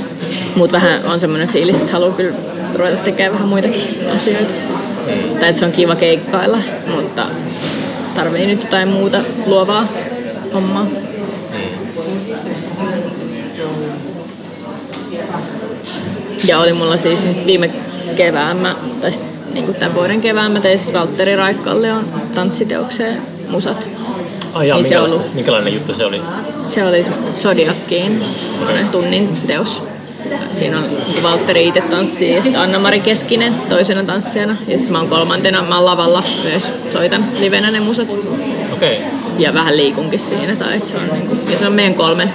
Mutta vähän on semmoinen fiilis, että haluaa kyllä ruveta tekemään vähän muitakin asioita. Tai että se on kiva keikkailla, mutta tarvii nyt jotain muuta luovaa hommaa. Ja oli mulla siis nyt viime kevään, mä, tai niin tämän vuoden kevään mä tein siis Valtteri Raikkalleon tanssiteokseen musat. Ai jaa, Niin se on ollut. minkälainen juttu se oli? Se oli Zodiackiin semmoinen tunnin teos. Siinä on niin Valtteri itse tanssii ja sitten Anna-Mari Keskinen toisena tanssijana. Ja sitten mä oon kolmantena, mä oon lavalla myös soitan livenä ne musat. Okei. Okay. Ja vähän liikunkin siinä. Tai se on, niinku, ja se on meidän kolmen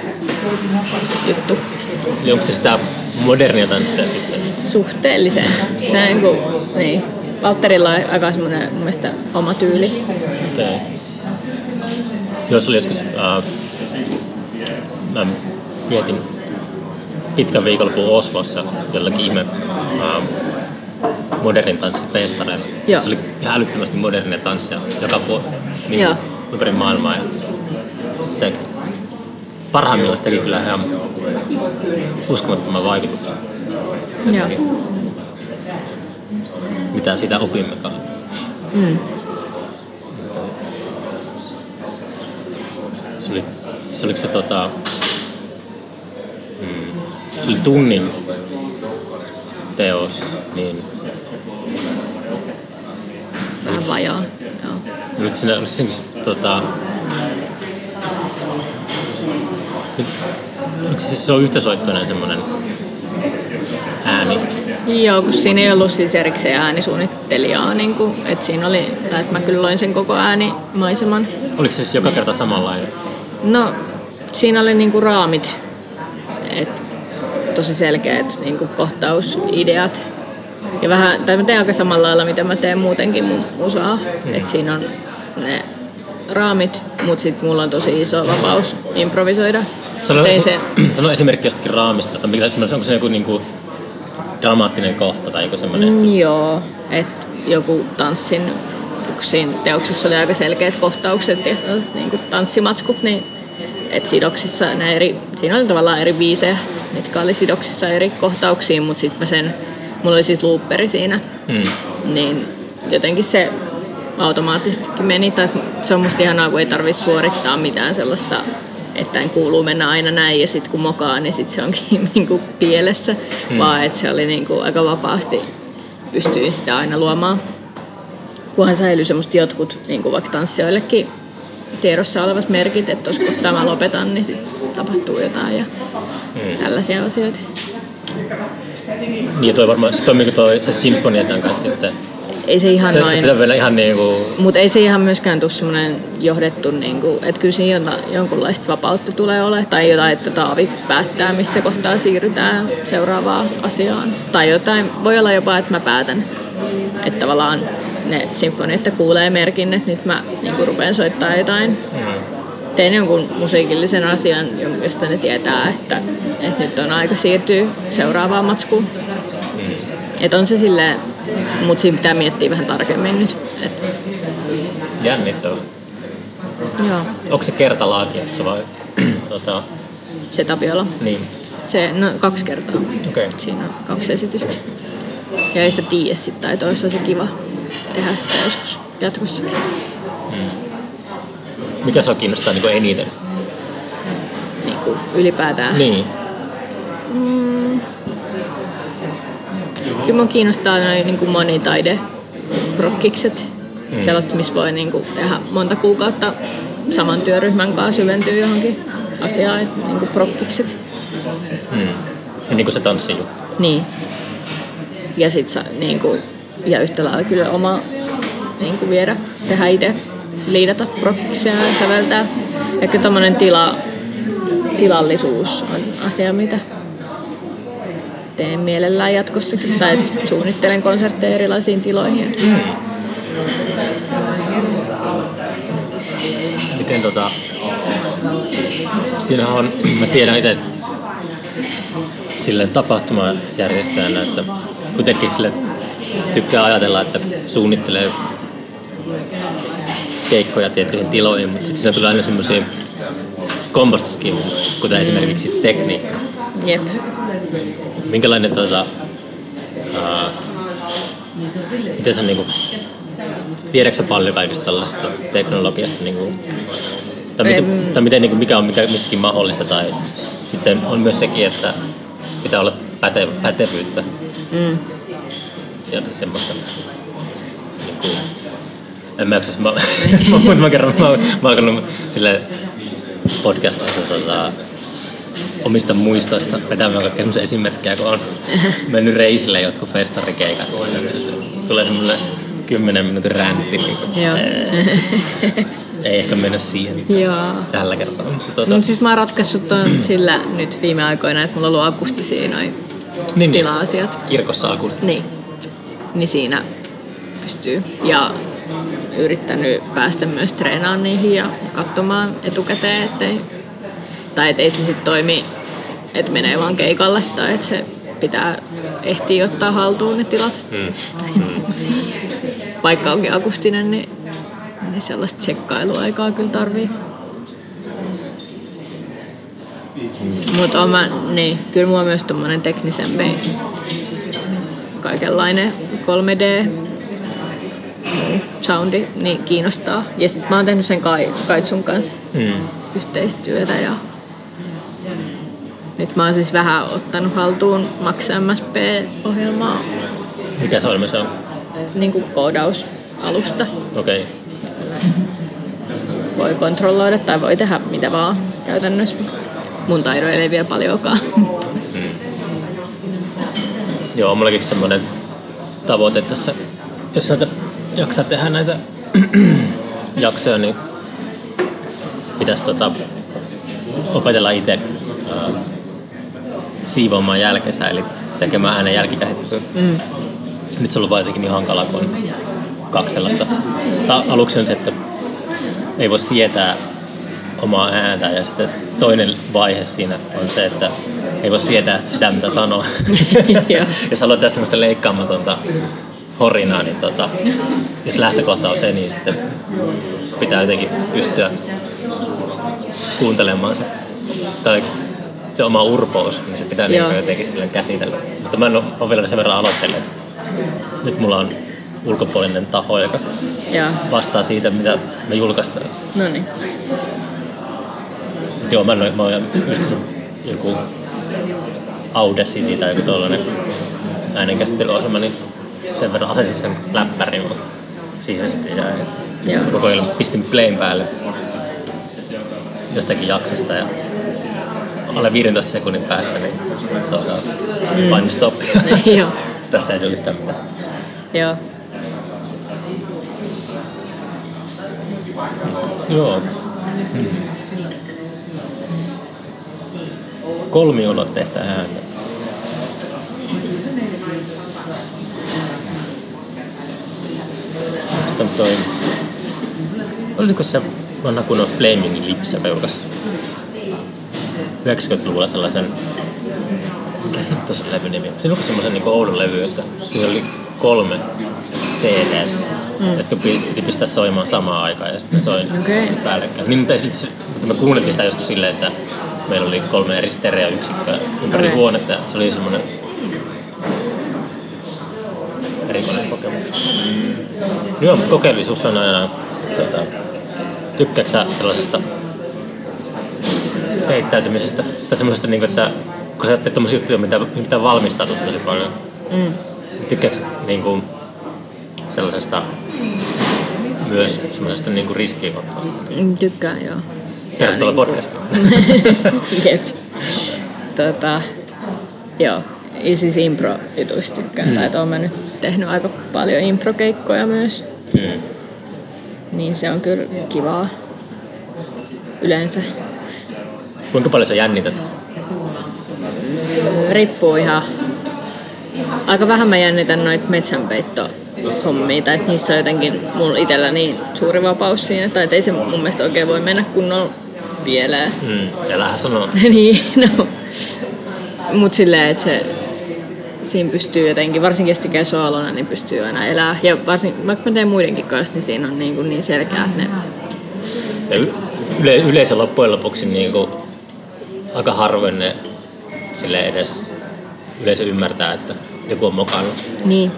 juttu. Eli onko se sitä modernia tanssia sitten? Suhteellisen. Se on niinku, niin. Valtterilla on aika semmoinen mun mielestä oma tyyli. Okay. Jos oli joskus... Äh, mä mietin pitkän viikonlopun Oslossa jollakin ihme äh, modernin tanssifestareilla. Se oli ihan älyttömästi modernia tanssia joka puolella niin ympäri maailmaa. Ja se parhaimmillaan teki kyllä ihan uskomattoman vaikutuksen. Joo. Mitä siitä opimmekaan. Mm. Se oli, se oliko se tota... Mm, se oli tunnin teos, niin Vähän vajaa. Joo. oliko siinä, oliko siinä tota... Oliko se, siis se on yhtäsoittoinen semmoinen ääni? Joo, kun siinä ei ollut siis erikseen äänisuunnittelijaa, niin kuin, että siinä oli, tai että mä kyllä loin sen koko äänimaiseman. Oliko se siis joka kerta samanlainen? No, siinä oli niinku raamit, et tosi selkeät niinku kohtausideat. Ja vähän, tai mä teen aika samalla lailla, mitä mä teen muutenkin mun musaa. Mm. Et siinä on ne raamit, mutta sitten mulla on tosi iso vapaus improvisoida. Sano, Tein sen, sano esimerkki jostakin raamista, että mikä, onko se joku niinku dramaattinen kohta tai joku semmoinen? mm, joo, että joku tanssin, siinä teoksessa oli aika selkeät kohtaukset ja sellaiset niinku tanssimatskut, niin et sidoksissa nämä eri, siinä oli tavallaan eri biisejä, mitkä oli sidoksissa eri kohtauksiin, mutta sitten mä sen, mulla oli siis looperi siinä, mm. niin jotenkin se automaattisestikin meni, tai se on musta ihanaa, kun ei tarvitse suorittaa mitään sellaista että en kuuluu mennä aina näin ja sitten kun mokaa, niin sit se onkin niinku pielessä, mm. vaan että se oli niinku aika vapaasti pystyin sitä aina luomaan. Kunhan säilyi semmoista jotkut niinku vaikka tanssijoillekin tiedossa olevat merkit, että tuossa kohtaa mä lopetan, niin sitten tapahtuu jotain ja mm. tällaisia asioita. Niin toi varmaan, siis toimiiko toi se sinfonia tämän kanssa sitten? Ei se ihan se, noin. Se pitää vielä ihan niinku... Mutta ei se ihan myöskään tule semmoinen johdettu, niinku, että kyllä siinä jonkunlaista vapautta tulee olemaan. Tai jotain, että Taavi päättää, missä kohtaa siirrytään seuraavaan asiaan. Tai jotain, voi olla jopa, että mä päätän, että tavallaan ne sinfoniat kuulee merkin, että nyt mä niinku, rupean soittaa jotain. Teen jonkun musiikillisen asian, josta ne tietää, että, että nyt on aika siirtyä seuraavaan matskuun. Että on se silleen, mutta siinä pitää miettiä vähän tarkemmin nyt. Et... Jännittävä. Joo. Onko se kertalaaki, että se vai... tota... Se Tapiola? Niin. Se, no kaksi kertaa. Okay. Siinä on kaksi esitystä. Ja ei sitä tiedä sitten, tai toisaalta se kiva tehdä sitä joskus jatkossakin. Hmm. Mikä sua kiinnostaa niin eniten? Niin kuin ylipäätään? Niin. Mm, Kyllä minua kiinnostaa noin niin kuin monitaide prokkikset. Mm. Sellaista, missä voi niin kuin, tehdä monta kuukautta saman työryhmän kanssa syventyä johonkin asiaan, niin kuin prokkikset. Mm. Ja niin kuin se tanssi Niin. Ja sit sa, niin kuin, ja yhtä lailla kyllä oma niin kuin viedä, tehdä itse, liidata prokkiksia ja säveltää. Ehkä tämmöinen tila, tilallisuus on asia, mitä teen mielellään jatkossakin. Tai suunnittelen konsertteja erilaisiin tiloihin. Mm. Miten tota... Siinä on, mä tiedän itse silleen tapahtumajärjestäjänä, että kuitenkin sille tykkää ajatella, että suunnittelee keikkoja tiettyihin tiloihin, mutta sitten siinä tulee aina semmoisia kompostuskivuja, kuten esimerkiksi tekniikka. Jep minkälainen tuota, uh, miten sä niinku, tiedätkö paljon kaikista tällaisesta teknologiasta niinku, tai, miten, tai miten, niinku, mikä on mikä, missäkin mahdollista tai sitten on myös sekin, että pitää olla päte, pätevyyttä mm. ja semmoista niinku, en mä jaksa, mä, mä, mä kerron, mä, mä alkanut sille podcastissa tota, omista muistoista vetämään kaikkia sellaisia esimerkkejä, kun on mennyt reisille jotkut festarikeikat. Tulee semmoinen kymmenen minuutin räntti. Niin ei ehkä mennä siihen Joo. tällä kertaa. Mutta tuota... no, siis mä oon ratkaissut ton sillä nyt viime aikoina, että mulla on ollut akustisia noin niin, niin, tila-asiat. Kirkossa akustisia. Niin. Niin siinä pystyy. Ja yrittänyt päästä myös treenaamaan niihin ja katsomaan etukäteen, ettei tai että ei se sitten toimi, että menee vaan keikalle tai että se pitää ehtiä ottaa haltuun ne tilat. Mm. Mm. Vaikka onkin akustinen, niin, niin sellaista tsekkailuaikaa kyllä tarvii. Mutta on mä, niin, kyllä mua myös tommonen teknisempi kaikenlainen 3D soundi niin kiinnostaa. Ja sit mä oon tehnyt sen Kai, Kaitsun kanssa mm. yhteistyötä ja nyt mä oon siis vähän ottanut haltuun Max MSP-ohjelmaa. Mikä se ohjelma se on? Niin kuin koodausalusta. Okei. Okay. Voi kontrolloida tai voi tehdä mitä vaan käytännössä. Mun taido ei vielä paljonkaan. Hmm. Joo, on mullakin semmoinen tavoite tässä, jos näitä jaksaa tehdä näitä jaksoja, niin pitäisi tota, opetella itse siivoamaan jälkensä, eli tekemään äänen jälkikäsittelyä. Mm. Nyt se on ollut jotenkin niin hankala, kun on kaksi sellaista. Ta- aluksi on se, että ei voi sietää omaa ääntä ja sitten toinen vaihe siinä on se, että ei voi sietää sitä, mitä sanoo. jos haluaa tehdä semmoista leikkaamatonta horinaa, niin tota, jos lähtökohta on se, niin sitten pitää jotenkin pystyä kuuntelemaan se, tai se oma urpous, niin se pitää niin jotenkin silleen käsitellä. Mutta mä en ole vielä sen verran aloittellut. Nyt mulla on ulkopuolinen taho, joka ja. vastaa siitä, mitä me julkaistaan. No niin. Joo, mä, en, mä oon just joku Audacity tai joku tollanen äänenkäsittelyohjelma, niin sen verran asesin sen läppärin, mutta siihen sitten jäi. Joo. Koko ajan pistin playn päälle jostakin jaksesta ja alle 15 sekunnin päästä niin tuota, mm. painin stoppia. Joo. Tästä ei tule yhtään mitään. Joo. Joo. Hmm. Kolmiulotteista ääntä. Sitten toi... Oliko se vanha kunnon Flaming Lips, joka julkaisi 90-luvulla sellaisen mikä hitto se levy nimi? Se oli semmoisen niin Oulun levy, että siinä oli kolme CD, mm. jotka piti pistää soimaan samaan aikaan ja sitten soin okay. päällekkäin. Niin, mutta, me kuunneltiin sitä joskus silleen, että meillä oli kolme eri stereoyksikköä ympäri okay. huonetta ja se oli semmoinen erikoinen kokemus. Joo, kokeellisuus on aina, tuota, tykkääksä sellaisesta heittäytymisestä tai semmoisesta, niin kuin, että kun sä teet tommosia juttuja, mitä pitää valmistautua tosi paljon. Mm. Tykkääksä niin kuin, sellaisesta myös semmoisesta niin kuin riskiinottavasta? Mm, tykkään, joo. Tervetuloa niin podcastiin. Jep. tota, joo. Ja siis impro-jutuista tykkään. Mm. Tai että olen nyt tehnyt aika paljon improkeikkoja myös. Mm. Niin se on kyllä kivaa yleensä. Kuinka paljon sä jännität? Riippuu ihan. Aika vähän mä jännitän noita metsänpeitto hommia, tai että niissä on jotenkin mulla itsellä niin suuri vapaus siinä, tai ei se mun mielestä oikein voi mennä kunnolla pieleen. Mm, älähän sanoa. niin, no. Mut silleen, että se siinä pystyy jotenkin, varsinkin jos tekee soolona, niin pystyy aina elää. Ja varsin, vaikka mä teen muidenkin kanssa, niin siinä on niin, kuin niin selkeä ne. Ja yle, yleensä loppujen lopuksi niin kuin aika harvoin ne sille edes yleensä ymmärtää, että joku on mokannut. Niin.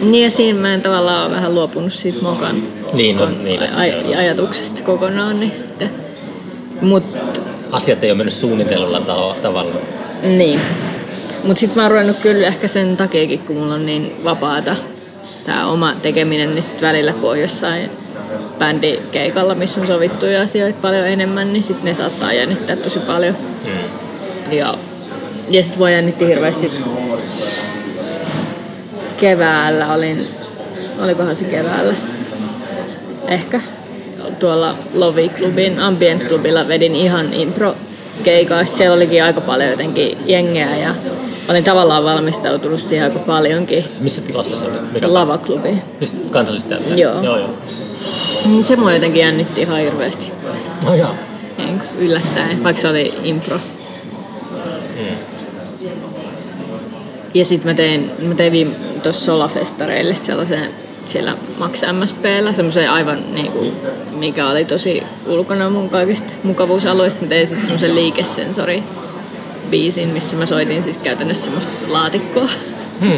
Niin ja siinä mä en tavallaan ole vähän luopunut siitä mokan niin, no, niin, aj- ajatuksesta kokonaan. Niin sitten. Mut, Asiat ei ole mennyt suunnitellulla tavalla. Niin. Mutta sitten mä oon ruvennut kyllä ehkä sen takiakin, kun mulla on niin vapaata tämä oma tekeminen, niin sitten välillä kun on jossain bändikeikalla, missä on sovittuja asioita paljon enemmän, niin sitten ne saattaa jännittää tosi paljon. Mm. Ja, ja sitten voi jännitti hirveästi keväällä, olin, olikohan se keväällä, ehkä tuolla Lovi-klubin, Ambient-klubilla vedin ihan impro keikaa. Siellä olikin aika paljon jotenkin jengeä ja olin tavallaan valmistautunut siihen aika paljonkin. Missä tilassa se oli? Mikä Lavaklubi. Siis kansallisteatteri? Joo. joo, joo. Mm, se mua jotenkin jännitti ihan hirveästi. No joo. Niin, yllättäen, vaikka se oli impro. Mm. Ja sitten mä tein, mä tein tuossa Solafestareille sellaisen siellä Max MSPllä, semmoisen aivan niin kuin, mikä oli tosi ulkona mun kaikista mukavuusalueista. Mä tein siis semmoisen liikesensori biisin, missä mä soitin siis käytännössä semmoista laatikkoa. Hmm.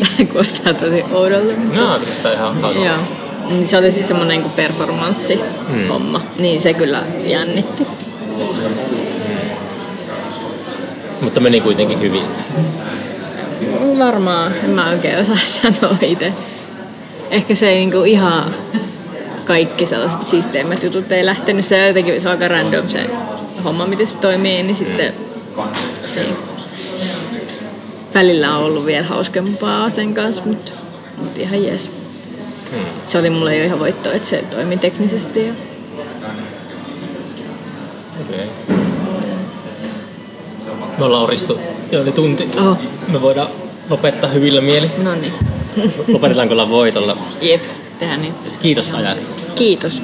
Tämä kuulostaa tosi oudolle. No, tämä ihan hauska. Niin se oli siis semmoinen niin performanssi-homma. Hmm. Niin se kyllä jännitti. Mutta meni kuitenkin hyvin. Varmaan, en mä oikein osaa sanoa itse. Ehkä se ei niinku ihan kaikki sellaiset siisteemmät jutut ei lähtenyt. Se on jotenkin se on aika random se homma, miten se toimii, niin sitten niin. välillä on ollut vielä hauskempaa sen kanssa, mutta, mutta ihan jees. Se oli mulle jo ihan voitto, että se toimi teknisesti. Ja... Okay. Me ollaan Ristu jo oli tunti. Oho. Me voidaan lopettaa hyvillä mieli. No niin. Lopetetaanko voitolla? Jep, tehdään niin. Kiitos ajasta. Kiitos.